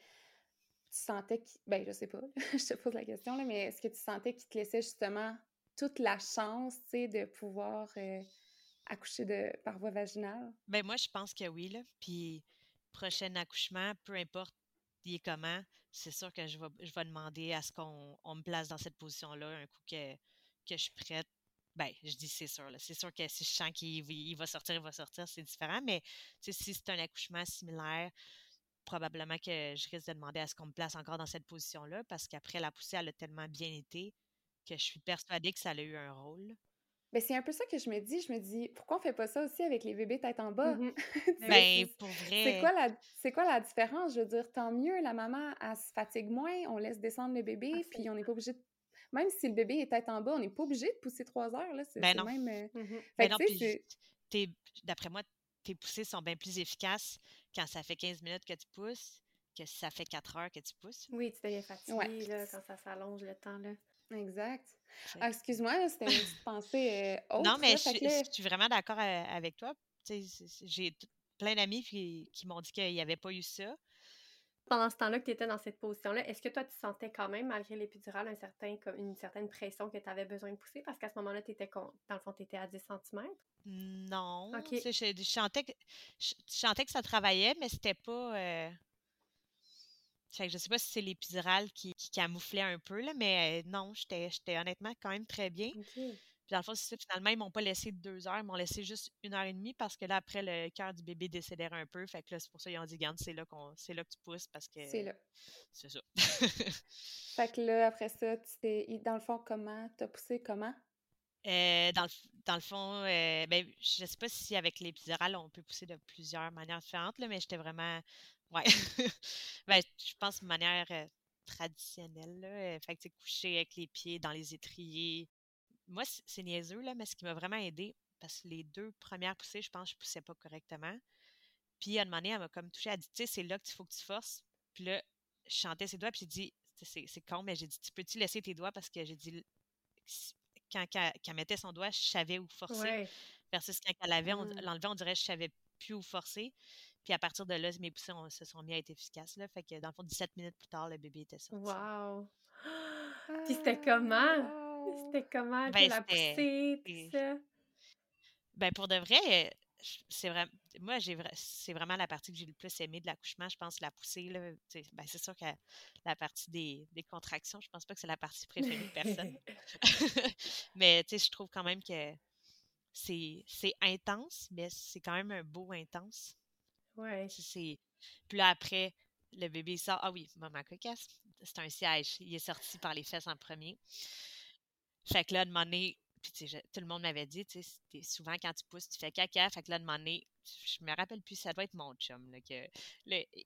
C: tu sentais qu'ils. Ben, je sais pas, <laughs> je te pose la question, là, mais est-ce que tu sentais qu'ils te laissaient justement toute la chance, tu sais, de pouvoir euh, accoucher de, par voie vaginale?
D: Ben, moi, je pense que oui, là. Puis, prochain accouchement, peu importe il est comment, c'est sûr que je vais, je vais demander à ce qu'on me place dans cette position-là un coup que, que je suis prête ben, je dis c'est sûr. C'est sûr que si je sens qu'il va sortir, il va sortir, c'est différent. Mais si c'est un accouchement similaire, probablement que je risque de demander à ce qu'on me place encore dans cette position-là parce qu'après, la poussée, elle a tellement bien été que je suis persuadée que ça a eu un rôle.
C: Ben, c'est un peu ça que je me dis. Je me dis, pourquoi on fait pas ça aussi avec les bébés tête en bas?
B: Mmh <laughs>
D: ben, pour vrai.
C: C'est quoi, la, quoi la différence? Je veux dire, tant mieux, la maman, elle se fatigue moins, on laisse descendre le bébé, puis on n'est pas obligé de même si le bébé est tête en bas, on n'est pas obligé de pousser trois heures. Là. C'est,
D: ben non.
C: Même, euh,
B: mmh
D: ben non, d'après moi, tes poussées sont bien plus efficaces quand ça fait 15 minutes que tu pousses que si ça fait 4 heures que tu pousses.
B: Oui, tu deviens fatigué là, quand ça s'allonge le temps. Là.
C: Exact. Ah, excuse-moi, c'était une petite pensée euh, autre.
D: Non, mais je, suis vraiment d'accord euh, avec toi. J'ai plein d'amis qui, qui m'ont dit qu'il n'y avait pas eu ça
B: pendant ce temps-là que tu étais dans cette position-là, est-ce que toi, tu sentais quand même, malgré l'épidurale, un certain, comme une certaine pression que tu avais besoin de pousser? Parce qu'à ce moment-là, étais, dans le fond, tu étais à 10 cm?
D: Non. Je, je, sentais que, je, que ça travaillait, mais c'était pas. Euh... je sais pas si c'est l'épidurale qui, qui, camouflait un peu, là, mais euh, non, j'étais honnêtement quand même très bien. Puis dans le fond, c'est finalement, ils m'ont pas laissé deux heures, ils m'ont laissé juste une heure et demie parce que là, après, le cœur du bébé décédait un peu. Fait que là, c'est pour ça qu'ils ont dit, garde, c'est là, qu'on, c'est là que tu pousses parce que.
C: C'est là.
D: C'est ça.
C: fait que là, après ça, tu t'es. Dans le fond, comment? T'as poussé comment?
D: Euh, dans, le, dans le fond, euh, ben, je sais pas si avec l'épidural, on peut pousser de plusieurs manières différentes, là, mais j'étais vraiment. Ouais. <laughs> ben, je pense de manière euh, traditionnelle. Là. Fait que tu couché avec les pieds dans les étriers, moi, c'est niaiseux, là, mais ce qui m'a vraiment aidé, parce que les deux premières poussées, je pense que je poussais pas correctement. Puis, à un moment donné, elle m'a comme touché. Elle dit, tu sais, c'est là qu'il faut que tu forces. Puis là, je chantais ses doigts, puis j'ai dit, c'est con, mais j'ai dit, tu peux-tu laisser tes doigts? Parce que j'ai dit, quand, elle mettait son doigt, je savais où forcer.
B: Ouais.
D: Versus quand elle avait,
B: mmh.
D: l'enlevait, on dirait que je savais plus où forcer. Puis à partir de là, mes poussées se sont mis à être efficaces. Là. Fait que dans le fond, 17 minutes plus tard, le bébé était sorti.
B: Wow! <gasps> Puis c'était comment? C'était comment? Ben, la poussée, tout ça?
D: Ben, pour de vrai, c'est vraiment moi j'ai c'est vraiment la partie que j'ai le plus aimé de l'accouchement je pense la poussée là ben c'est sûr que la partie des, des, contractions je pense pas que c'est la partie préférée de personne. <laughs> <laughs> Mais tu sais je trouve quand même que c'est c'est intense mais c'est quand même un beau intense.
B: Ouais.
D: C'est puis là après le bébé sort ah oui maman cocasse c'est un siège il est sorti par les fesses en premier fait que là, moment donné, puis tout le monde m'avait dit, tu sais, souvent quand tu pousses, tu fais caca. Fait que là, de moment je me rappelle plus, ça doit être mon chum. Là, que,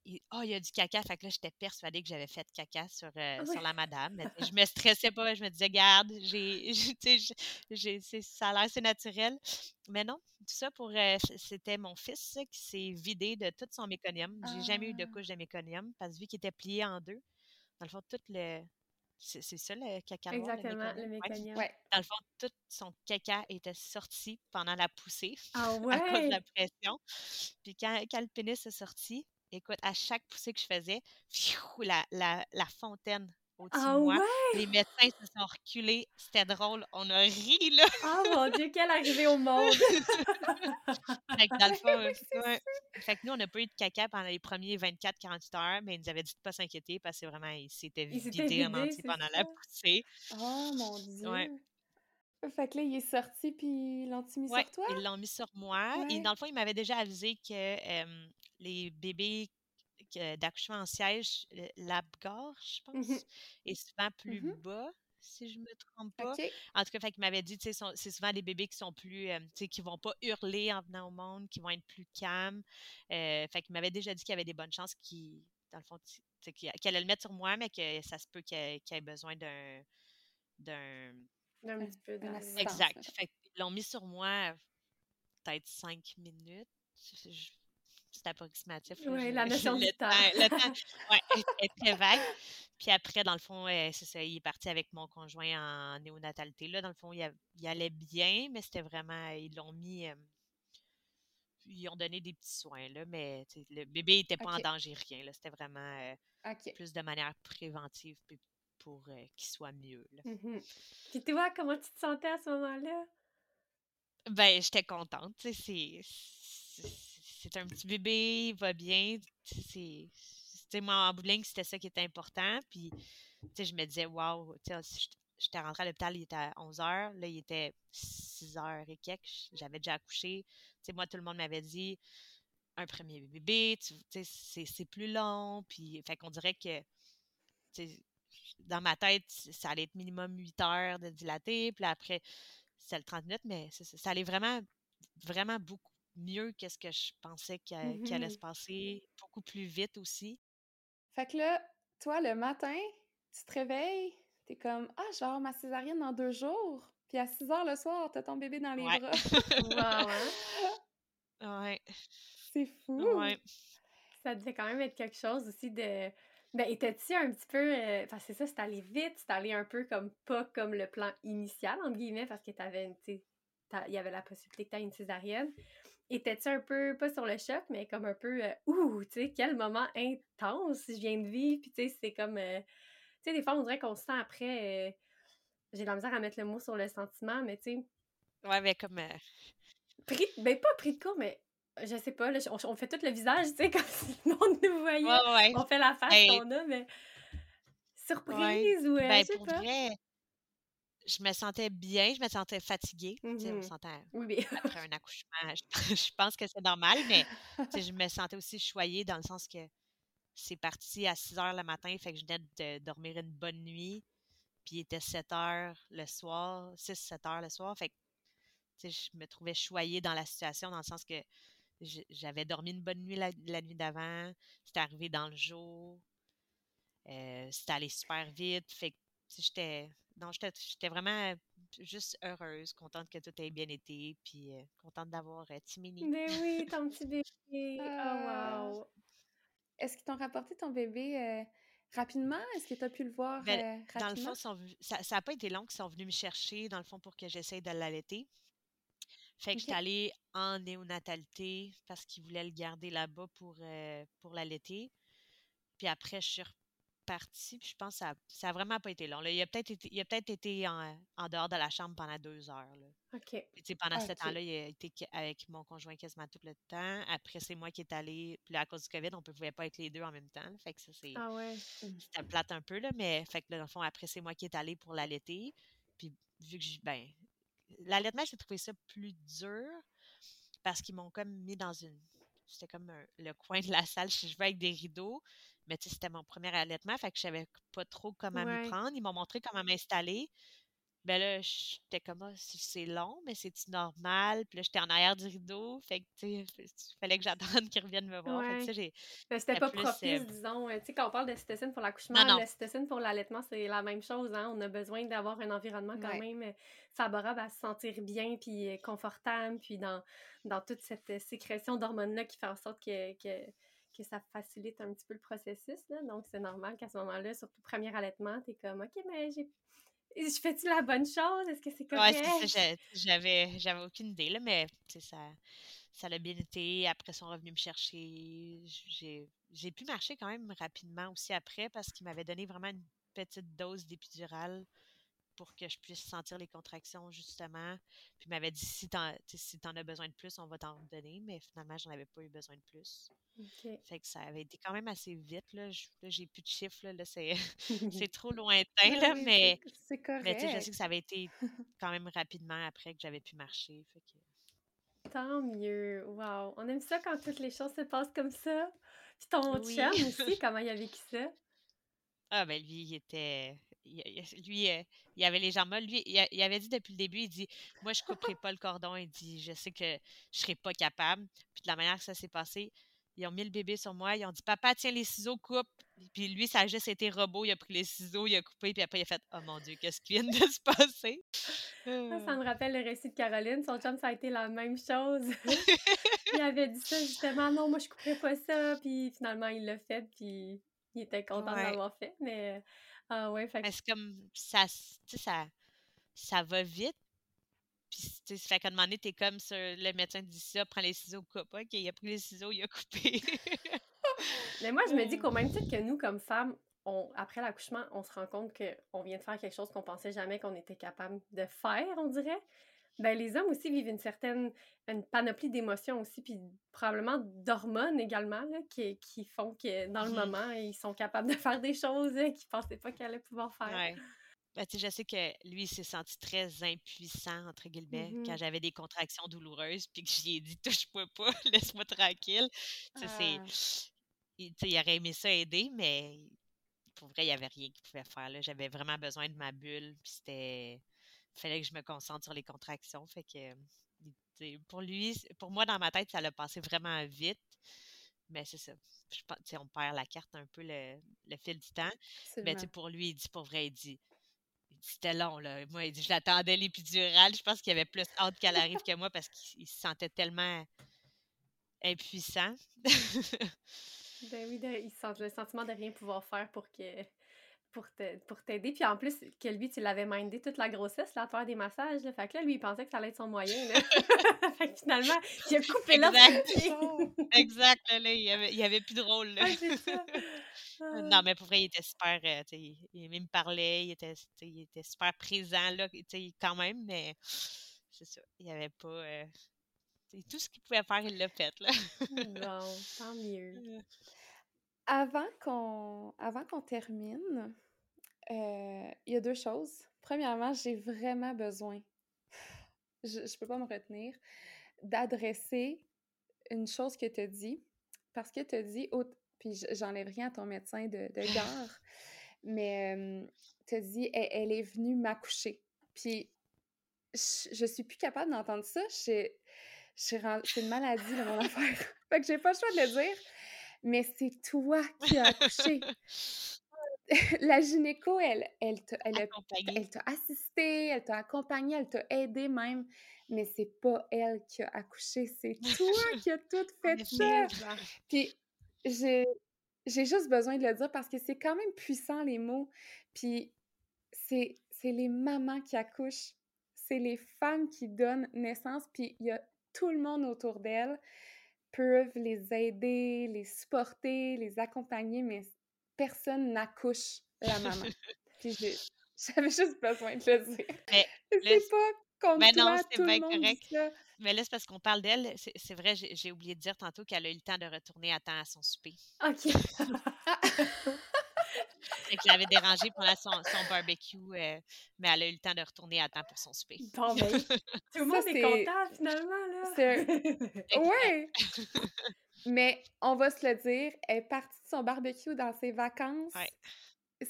D: il, oh, il y a du caca. Fait que là, j'étais persuadée que j'avais fait caca sur, euh, sur la madame. Mais, je me stressais pas. Je me disais, garde, j'ai, j'ai, ça a l'air, c'est naturel. Mais non, tout ça pour. Euh, c'était mon fils qui s'est vidé de tout son méconium. J'ai jamais eu de ah. couche de méconium parce que vu qu'il était plié en deux, dans le fond, tout le, c'est ça le caca
B: noir, Exactement, le mécanium.
D: Ouais. Dans le fond, tout son caca était sorti pendant la poussée
B: ah <laughs>
D: à cause de la pression. Puis quand, quand le pénis est sorti, écoute, à chaque poussée que je faisais, la, la, la fontaine au-dessus
B: ah
D: moi. Les médecins se sont reculés. C'était drôle. On a ri, là.
B: Oh mon Dieu, quelle arrivée au monde! <laughs>
D: fait que dans le fond, <laughs> Fait que nous, on n'a pas eu de caca pendant les premiers 24-48 heures, mais ils nous avaient dit de ne pas s'inquiéter parce que vraiment, il s'était vidé en entier pendant la poussée.
C: Oh mon Dieu! Fait que là, il est sorti, puis ils l'ont mis sur toi?
D: ils l'ont mis sur moi. Et dans le fond, il m'avait déjà avisé que les bébés d'accouchement en siège, l'abgorge, je pense, mmh est souvent plus mmh bas, si je me trompe pas. En tout cas, fait, il m'avait dit, c'est souvent des bébés qui sont plus, euh, qui vont pas hurler en venant au monde, qui vont être plus calmes. Euh, fait qu'il m'avait déjà dit qu'il y avait des bonnes chances qu'il, dans le fond, qu'il allait le mettre sur moi, mais que ça se peut qu'il ait besoin d'un,
B: d'un, d'un petit peu
D: Exact. Fait qu'ils l'ont mis sur moi peut-être cinq minutes c'est approximatif.
B: Oui, la <laughs> notion du temps.
D: le temps <laughs> est, très vague. Puis après, dans le fond, c'est ça, il est parti avec mon conjoint en néonatalité. Là, dans le fond, il, allait bien, mais c'était vraiment, ils l'ont mis, ils ont donné des petits soins, là, mais le bébé n'était pas en danger, rien. C'était vraiment plus de manière préventive pour qu'il soit mieux. Là.
B: Mmh Puis toi, comment tu te sentais à ce moment-là?
D: Ben, j'étais contente. C'est c'est un petit bébé, il va bien. C'est, moi, en bout c'était ça qui était important. Puis, je me disais, waouh, j'étais rentrée à l'hôpital, il était à 11 h. Là, il était 6 h et quelques. J'avais déjà accouché. sais, moi, tout le monde m'avait dit, un premier bébé, c'est plus long. Puis, fait qu'on dirait que, dans ma tête, ça allait être minimum 8 heures de dilaté. Puis après, c'est le 30 minutes, mais ça allait vraiment, vraiment beaucoup mieux qu'est-ce que je pensais qu'il allait mmh se passer, beaucoup plus vite aussi.
C: Fait que là, toi, le matin, tu te réveilles, t'es comme Ah, avoir ma césarienne dans deux jours. Puis à 6 heures le soir, t'as ton bébé dans les bras. <laughs>
B: wow,
D: hein? Ouais.
C: C'est fou.
D: Ouais.
B: Ça devait quand même être quelque chose aussi de. Ben, étais-tu un petit peu. Euh, enfin, c'est ça, c'est allé vite, c'est allé un peu comme pas comme le plan initial, entre guillemets, parce que t'avais une. Il y avait la possibilité que tu aies une césarienne. Étais-tu un peu, pas sur le choc, mais comme un peu, euh, ouh, tu sais, quel moment intense je viens de vivre. Puis, tu sais, c'est comme, euh, tu sais, des fois, on dirait qu'on se sent après, euh, j'ai de la misère à mettre le mot sur le sentiment, mais tu sais.
D: Ouais, mais comme.
B: Pris, ben, pas pris de court, mais je sais pas, là, on, fait tout le visage, tu sais, <laughs> comme si le monde nous voyait.
D: Ouais, ouais.
B: On fait la face qu'on a, mais. Surprise ou.
D: ben,
B: je sais
D: pour
B: pas.
D: Vrai, je me sentais bien, je me sentais fatiguée. On
B: mmh
D: sentait
B: oui, <laughs>
D: après un accouchement. Je, pense que c'est normal, mais je me sentais aussi choyée dans le sens que c'est parti à 6 heures le matin, fait que je venais de dormir une bonne nuit. Puis il était 7 heures le soir, 6-7 heures le soir. Fait que je me trouvais choyée dans la situation, dans le sens que j'avais dormi une bonne nuit la, nuit d'avant. C'était arrivé dans le jour. Euh, c'était allé super vite. Fait que j'étais non, j'étais vraiment juste heureuse, contente que tout ait bien été, puis contente d'avoir Timini.
B: Mais oui, ton petit <laughs> bébé! oh, ah! wow!
C: Est-ce qu'ils t'ont rapporté ton bébé rapidement? Est-ce que tu as pu le voir ben, rapidement?
D: Dans le fond, ça n'a pas été long qu'ils sont venus me chercher, dans le fond, pour que j'essaye de l'allaiter. Fait que j'étais allée en néonatalité parce qu'ils voulaient le garder là-bas pour, pour l'allaiter. Puis après, je suis parti, puis je pense que ça, ça a vraiment pas été long. Il a peut-être été, il a peut-être été en, dehors de la chambre pendant deux heures. Là.
B: OK.
D: pendant ce temps-là, il a été avec mon conjoint quasiment tout le temps. Après, c'est moi qui est allé. Puis à cause du COVID, on ne pouvait pas être les deux en même temps. Fait que ça, c'est.
B: Ah ouais.
D: C'était plate un peu, là, mais fait que dans le fond, après, c'est moi qui est allé pour l'allaiter. Puis vu que je. Ben, l'allaitement, j'ai trouvé ça plus dur parce qu'ils m'ont comme mis dans une. C'était comme le coin de la salle. Je vais avec des rideaux. Mais tu sais, c'était mon premier allaitement, fait que je savais pas trop comment m'y prendre. Ils m'ont montré comment m'installer. Ben là, j'étais comme, ah, c'est long, mais c'est-tu normal? Puis là, j'étais en arrière du rideau. Fait que, tu sais, il fallait que j'attende <laughs> qu'il revienne me voir. Fait que,
B: Ouais. Ben, c'était pas propice, disons. Tu sais, quand on parle de cytocine pour l'accouchement, le cytocine pour l'allaitement, c'est la même chose. Hein? On a besoin d'avoir un environnement quand
C: Ouais.
B: même euh, favorable à se sentir bien, puis euh, confortable, puis dans, dans toute cette euh, sécrétion d'hormones-là qui fait en sorte que, que, que ça facilite un petit peu le processus. Là. Donc, c'est normal qu'à ce moment-là, surtout premier allaitement, t'es comme, OK, mais j'ai... Je fais-tu la bonne chose? Est-ce que c'est
D: Ouais,
B: correct?
D: c'est ça. j'ai- J'avais, j'avais aucune idée, là, mais ça, ça l'a bien été. Après, ils sont revenus me chercher. J'ai, j'ai pu marcher quand même rapidement aussi après parce qu'ils m'avaient donné vraiment une petite dose d'épidurale pour que je puisse sentir les contractions, justement. Puis ils m'avaient dit si t'en, si t'en as besoin de plus, on va t'en donner. Mais finalement, j'en avais pas eu besoin de plus.
B: OK.
D: Fait que ça avait été quand même assez vite. Là, Je- là, j'ai plus de chiffres. Là, là, c'est, <laughs> <laughs> c'est trop lointain, là,
C: Oui,
D: mais.
C: c'est- c'est
D: Mais tu sais, je sais
C: correct.
D: que ça avait été <laughs> quand même rapidement après que j'avais pu marcher. Fait que...
B: Tant mieux. Wow. On aime ça quand toutes les choses se passent comme ça. Puis ton
D: Oui.
B: chum aussi, comment il a vécu ça?
D: Ah, ben lui, il était. Lui, euh, il avait les jambes molles. Lui, il, avait dit depuis le début, il dit Moi, je couperai pas le cordon. Il dit Je sais que je serai pas capable. Puis de la manière que ça s'est passé, ils ont mis le bébé sur moi. Ils ont dit Papa, tiens les ciseaux, coupe. Puis lui, ça a juste été robot. Il a pris les ciseaux, il a coupé. Puis après, il a fait Oh mon Dieu, qu'est-ce qui vient de se passer
B: ça me rappelle le récit de Caroline. Son chum, ça a été la même chose. <laughs> il avait dit ça justement. Non, moi, je couperais pas ça. Puis finalement, il l'a fait. Puis il était content de
D: Ouais.
B: l'avoir fait. Mais ah ouais, fait que
D: c'est comme ça, s- tu sais, ça, ça va vite. Puis, tu sais, fait qu'à donné, t'es comme sur le médecin dit ça, prends les ciseaux, coupe. Ok, il a pris les ciseaux, il a coupé. <laughs>
B: Mais moi, je me dis <laughs> qu'au même titre que nous, comme femmes, on, après l'accouchement, on se rend compte qu'on vient de faire quelque chose qu'on pensait jamais qu'on était capable de faire, on dirait. Ben, les hommes aussi vivent une certaine une panoplie d'émotions aussi, puis probablement d'hormones également, là, qui, qui font que dans le moment, ils sont capables de faire des choses hein, qu'ils pensaient pas qu'ils allaient pouvoir faire.
D: Ouais. Ben, je sais que lui, il s'est senti très impuissant, entre guillemets, quand j'avais des contractions douloureuses, puis que j'y ai dit, touche-moi pas, <laughs> laisse-moi tranquille.
C: Ah.
D: Il, il aurait aimé ça aider, mais pour vrai, il n'y avait rien qu'il pouvait faire. J'avais vraiment besoin de ma bulle, puis c'était. Il fallait que je me concentre sur les contractions. Fait que. il- sais, Pour lui, pour moi, dans ma tête, ça l'a passé vraiment vite. Mais c'est ça. Je pense, on perd la carte un peu le, le fil du temps. Mais
C: Absolument.
D: pour lui, il dit pour vrai, il dit. il C'était long, là. Moi, il dit, je l'attendais l'épidurale. Je pense qu'il avait plus hâte qu'elle arrive que moi parce qu'il il se sentait tellement impuissant. <laughs>
B: Ben oui, de- ils sentent le sentiment de rien pouvoir faire pour que pour te- pour t'aider. Puis en plus, que lui, tu l'avais mindé toute la grossesse, là, à faire des massages. Là. Fait que là, lui, il pensait que ça allait être son moyen. Là. <laughs> fait que finalement, il a <laughs> coupé l'offre.
D: Exact. <laughs> exact, là, là, il y avait, avait plus de rôle. là.
B: Ça. Ah.
D: Non, mais pour vrai, il était super. euh, il, il me parlait, il était, il était super présent, là, quand même, mais <sniffs> c'est ça. Il n'y avait pas. euh, tout ce qu'il pouvait faire, il l'a fait, là.
B: Bon, tant mieux.
C: Avant qu'on avant qu'on termine, euh, il y a deux choses. Premièrement, j'ai vraiment besoin, je ne peux pas me retenir, d'adresser une chose que tu as dit, parce que tu as dit, au- puis j'enlève rien à ton médecin de, de gare, <laughs> mais tu as dit, elle, elle est venue m'accoucher. Puis je, je suis plus capable d'entendre ça. C'est une maladie, là, mon <laughs> affaire. fait que j'ai pas le choix de le dire. Mais c'est toi qui as accouché. <laughs> <laughs> La gynéco, elle, elle t'a elle elle t'a assisté, elle t'a accompagné, elle t'a aidé même. Mais c'est pas elle qui a accouché, c'est <laughs> toi qui as tout fait ça. Puis j'ai j'ai juste besoin de le dire parce que c'est quand même puissant les mots. Puis c'est c'est les mamans qui accouchent, c'est les femmes qui donnent naissance, puis il y a tout le monde autour d'elles peuvent les aider, les supporter, les accompagner, mais personne n'accouche la maman. <laughs> puis <laughs> j'avais juste besoin de le dire.
D: Mais
C: c'est
D: là,
C: pas contre
D: ben non, c'est
C: le
D: bien correct.
C: ça.
D: Mais là, c'est parce qu'on parle d'elle. C'est vrai, j'ai j'ai oublié de dire tantôt qu'elle a eu le temps de retourner à temps à son souper.
B: OK. <laughs>
D: Fait que je l'avais dérangée pendant son, son barbecue, euh, mais elle a eu le temps de retourner à temps pour son souper.
B: bon, ben, <laughs> tout le monde est
C: c'est-
B: content, finalement, là.
C: c'est <laughs> Ouais! <laughs> Mais on va se le dire, elle est partie de son barbecue dans ses vacances.
D: Ouais.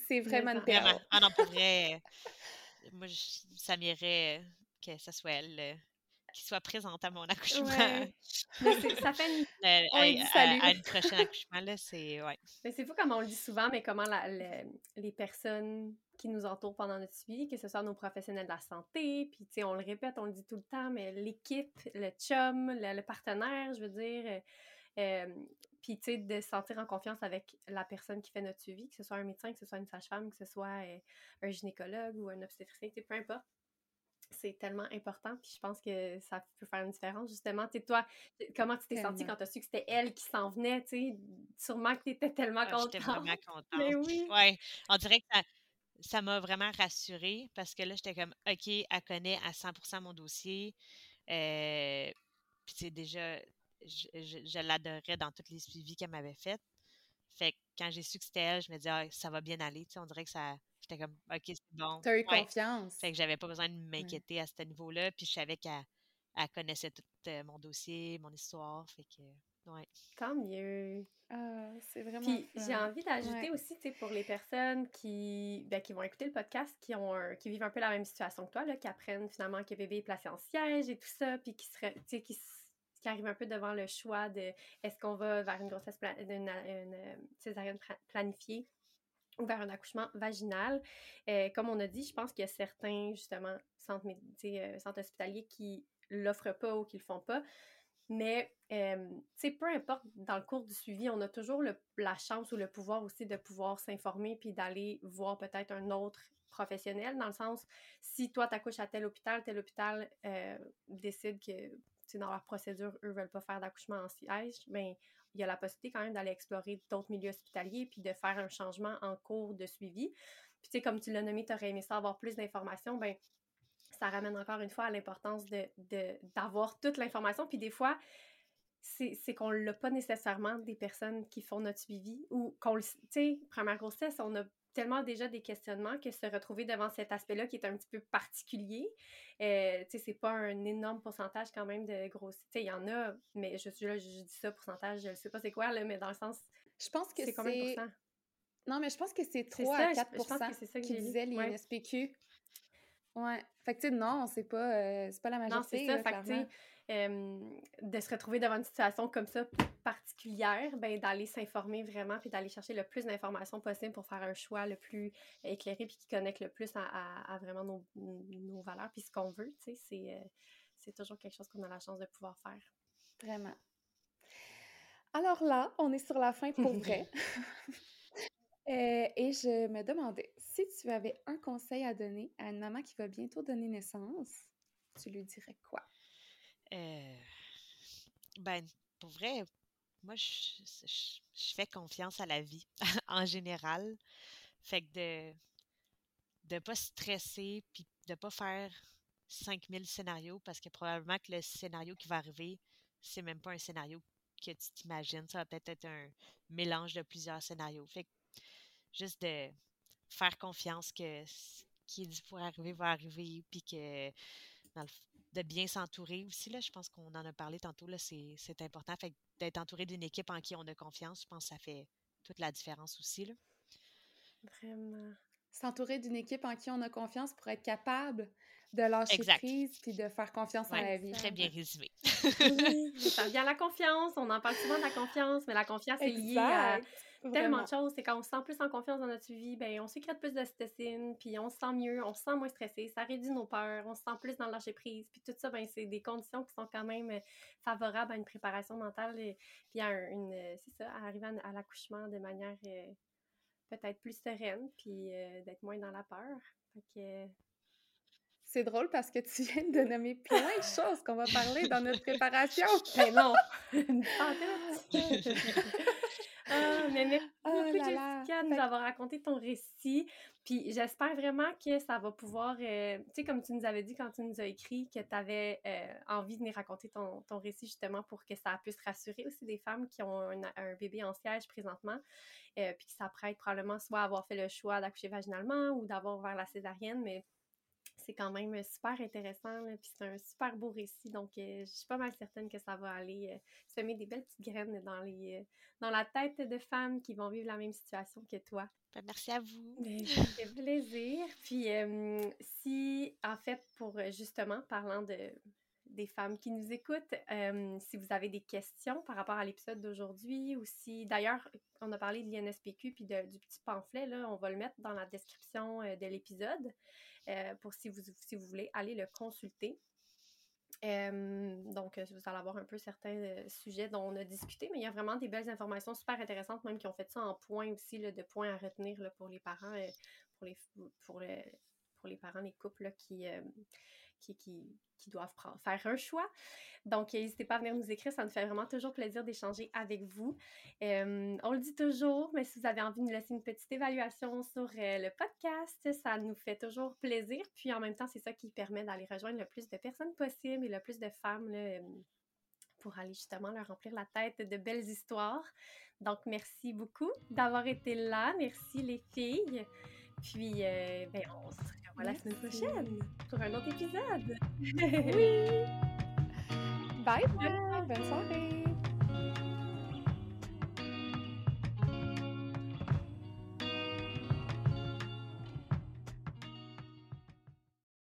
C: C'est vraiment une.
B: Vraiment.
D: Ah non, pour vrai. euh, moi, ça m'irait que ce soit elle qui soit présente à mon <laughs> accouchement.
B: ça fait une...
D: à, une prochaine accouchement, là, c'est... Ouais.
B: c'est fou comme on le dit souvent, mais comment les personnes qui nous entourent pendant notre suivi, que ce soit nos professionnels de la santé, puis, tu sais, on le répète, on le dit tout le temps, mais l'équipe, le chum, le, partenaire, je veux dire... Euh, euh, puis, tu sais, de se sentir en confiance avec la personne qui fait notre suivi, que ce soit un médecin, que ce soit une sage-femme, que ce soit euh, un gynécologue ou un obstétricien, peu importe c'est tellement important. Puis je pense que ça peut faire une différence. Justement, tu toi, comment tu t'es sentie quand tu as su que c'était elle qui s'en venait? Tu sais, sûrement que tu étais tellement ah, contente.
D: J'étais vraiment <laughs> contente.
B: Mais oui.
D: Ouais. On dirait que ça, m'a vraiment rassurée parce que là, j'étais comme, OK, elle connaît à 100% mon dossier. Euh, puis, c'est déjà, je, je, l'adorais dans tous les suivis qu'elle m'avait fait. Fait que quand j'ai su que c'était elle, je me disais, ah, ça va bien aller. Tu sais, on dirait que ça, J'étais comme, OK, c'est bon.
C: T'as eu confiance.
D: Fait que j'avais pas besoin de m'inquiéter à ce niveau-là. Puis je savais qu'elle connaissait tout euh, mon dossier, mon histoire. Fait que, ouais.
B: Tant mieux.
C: Ah, c'est vraiment.
B: Puis j'ai envie d'ajouter aussi, tu sais, pour les personnes qui, ben, qui vont écouter le podcast, qui, ont qui vivent un peu la même situation que toi, là, qui apprennent finalement que bébé est placé en siège et tout ça, puis qui serait, tu sais, qui qui arrivent un peu devant le choix de est-ce qu'on va vers une grossesse, une, une, césarienne planifiée? Vers un accouchement vaginal. Euh, comme on a dit, je pense qu'il y a certains, justement, centres, euh, centres hospitaliers qui l'offrent pas ou qui le font pas. Mais, euh, tu sais, peu importe, dans le cours du suivi, on a toujours la chance ou le pouvoir aussi de pouvoir s'informer puis d'aller voir peut-être un autre professionnel, dans le sens, si toi, t'accouches à tel hôpital, tel hôpital décide que, dans leur procédure, eux veulent pas faire d'accouchement en siège, bien, il y a la possibilité quand même d'aller explorer d'autres milieux hospitaliers puis de faire un changement en cours de suivi. Puis, tu sais, comme tu l'as nommé, tu aurais aimé ça avoir plus d'informations, ben ça ramène encore une fois à l'importance d'avoir de, toute l'information. Puis des fois, c'est qu'on l'a pas nécessairement des personnes qui font notre suivi ou qu'on le. Tu sais, première grossesse, on a tellement déjà des questionnements que se retrouver devant cet aspect-là qui est un petit peu particulier, euh, tu sais, c'est pas un énorme pourcentage quand même de grossesse. Tu sais, il y en a, mais je, je, je dis ça, pourcentage, je sais pas c'est quoi, là, mais dans le sens...
C: Je pense que c'est... combien de Non, mais je pense que c'est 3 à 4 je, que qui disaient les ouais. NSPQ. Ouais. Fait que, tu sais, non, c'est pas, euh, pas la majorité.
B: Non, c'est ça. fait que, de se retrouver devant une situation comme ça particulière, ben, d'aller s'informer vraiment puis d'aller chercher le plus d'informations possible pour faire un choix le plus éclairé puis qui connecte le plus à, vraiment nos, nos, valeurs puis ce qu'on veut, tu sais, c'est, euh, c'est toujours quelque chose qu'on a la chance de pouvoir faire.
C: Vraiment. Alors là, on est sur la fin pour <laughs> vrai. <laughs> Euh, et je me demandais si tu avais un conseil à donner à une maman qui va bientôt donner naissance, tu lui dirais quoi?
D: Euh, ben, pour vrai, moi, je, fais confiance à la vie <laughs> en général. Fait que de ne pas stresser puis de pas faire 5000 scénarios parce que probablement que le scénario qui va arriver, c'est même pas un scénario que tu t'imagines. Ça va peut-être être un mélange de plusieurs scénarios. Fait que juste de faire confiance que ce qui est dit pour arriver va arriver puis que dans le, de bien s'entourer aussi. Là, je pense qu'on en a parlé tantôt. Là, c'est, important. Fait d'être entouré d'une équipe en qui on a confiance, je pense que ça fait toute la différence aussi. Là.
B: Vraiment.
C: S'entourer d'une équipe en qui on a confiance pour être capable de lâcher prise puis de faire confiance à la vie.
D: Très bien résumé. <laughs>
B: ça vient la confiance. On en parle souvent de la confiance, mais la confiance est liée à tellement de choses. C'est quand on se sent plus en confiance dans notre vie, ben on sécrète plus d'ocytocine, puis on se sent mieux, on se sent moins stressé, ça réduit nos peurs, on se sent plus dans le lâcher prise, puis tout ça, ben c'est des conditions qui sont quand même euh, favorables à une préparation mentale, et, puis à une, euh, c'est ça, à arriver à, l'accouchement de manière euh, peut-être plus sereine, puis d'être moins dans la peur.
C: C'est drôle parce que tu viens de nommer plein de choses qu'on va parler dans notre préparation. <laughs>
B: Mais non! Ah, <laughs> mais merci oh beaucoup, Jessica, de nous avoir raconté ton récit. Puis j'espère vraiment que ça va pouvoir, euh, tu sais, comme tu nous avais dit quand tu nous as écrit que tu avais euh, envie de nous raconter ton, ton, récit justement pour que ça puisse rassurer aussi des femmes qui ont un, bébé en siège présentement, euh, puis qui s'apprêtent probablement soit à avoir fait le choix d'accoucher vaginalement ou d'avoir vers la césarienne, mais c'est quand même super intéressant, puis c'est un super beau récit, donc euh, je suis pas mal certaine que ça va aller euh, semer des belles petites graines dans, les, dans la tête de femmes qui vont vivre la même situation que toi.
D: Ben, merci à vous.
B: Ben, <laughs> ça fait plaisir. Puis, si, en fait, pour justement, parlant de, des femmes qui nous écoutent, si vous avez des questions par rapport à l'épisode d'aujourd'hui ou si, d'ailleurs, on a parlé de l'INSPQ puis du petit pamphlet, là, on va le mettre dans la description de l'épisode pour si vous, si vous voulez aller le consulter. Donc, vous allez avoir un peu certains sujets dont on a discuté, mais il y a vraiment des belles informations super intéressantes, même qui ont fait ça en points aussi, de points à retenir pour les parents, pour les, pour, pour les parents, les couples qui, qui, doivent faire un choix. Donc, n'hésitez pas à venir nous écrire, ça nous fait vraiment toujours plaisir d'échanger avec vous. on le dit toujours, mais si vous avez envie de nous laisser une petite évaluation sur le podcast, ça nous fait toujours plaisir. Puis en même temps, c'est ça qui permet d'aller rejoindre le plus de personnes possible et le plus de femmes pour aller justement leur remplir la tête de belles histoires. Donc, merci beaucoup d'avoir été là. Merci les filles. Puis, ben, on se la semaine prochaine pour un autre épisode.
C: oui! <laughs> Bye bye! Bonne soirée!